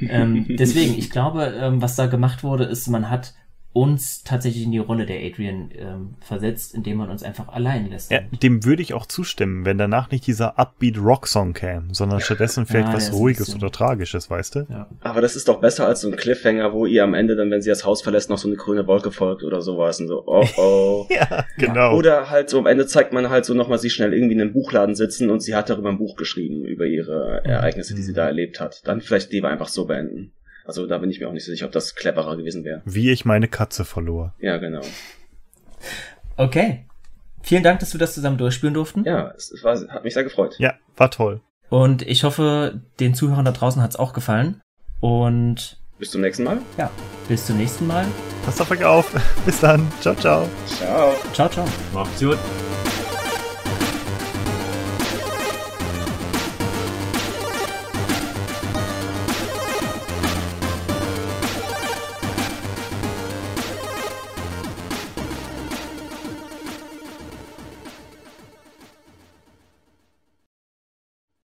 [SPEAKER 3] ähm, deswegen, ich glaube, ähm, was da gemacht wurde, ist, man hat uns tatsächlich in die Rolle der Adrian ähm, versetzt, indem man uns einfach allein lässt.
[SPEAKER 1] ja, dem würde ich auch zustimmen, wenn danach nicht dieser Upbeat Rock-Song käme, sondern stattdessen vielleicht
[SPEAKER 3] Ja,
[SPEAKER 1] was Ruhiges oder Tragisches, weißt du?
[SPEAKER 3] Ja.
[SPEAKER 2] Aber das ist doch besser als so ein Cliffhanger, wo ihr am Ende dann, wenn sie das Haus verlässt, noch so eine grüne Wolke folgt oder sowas und so, oh oh.
[SPEAKER 1] Ja, genau.
[SPEAKER 2] Oder halt so am Ende zeigt man halt so nochmal sie schnell irgendwie in einem Buchladen sitzen und sie hat darüber ein Buch geschrieben, über ihre Ereignisse, die sie da erlebt hat. Dann vielleicht lieber einfach so beenden. Also da bin ich mir auch nicht so sicher, ob das cleverer gewesen wäre.
[SPEAKER 1] Wie ich meine Katze verlor.
[SPEAKER 2] Ja, genau.
[SPEAKER 3] Okay. Vielen Dank, dass wir das zusammen durchspielen durften.
[SPEAKER 2] Ja, es, war, hat mich sehr gefreut.
[SPEAKER 1] Ja, war toll.
[SPEAKER 3] Und ich hoffe, den Zuhörern da draußen hat es auch gefallen. Und
[SPEAKER 2] Bis zum nächsten Mal.
[SPEAKER 3] ja, bis zum nächsten Mal.
[SPEAKER 1] Passt auf euch auf. Bis dann. Ciao, ciao.
[SPEAKER 2] Ciao.
[SPEAKER 3] Ciao, ciao.
[SPEAKER 4] Macht's gut.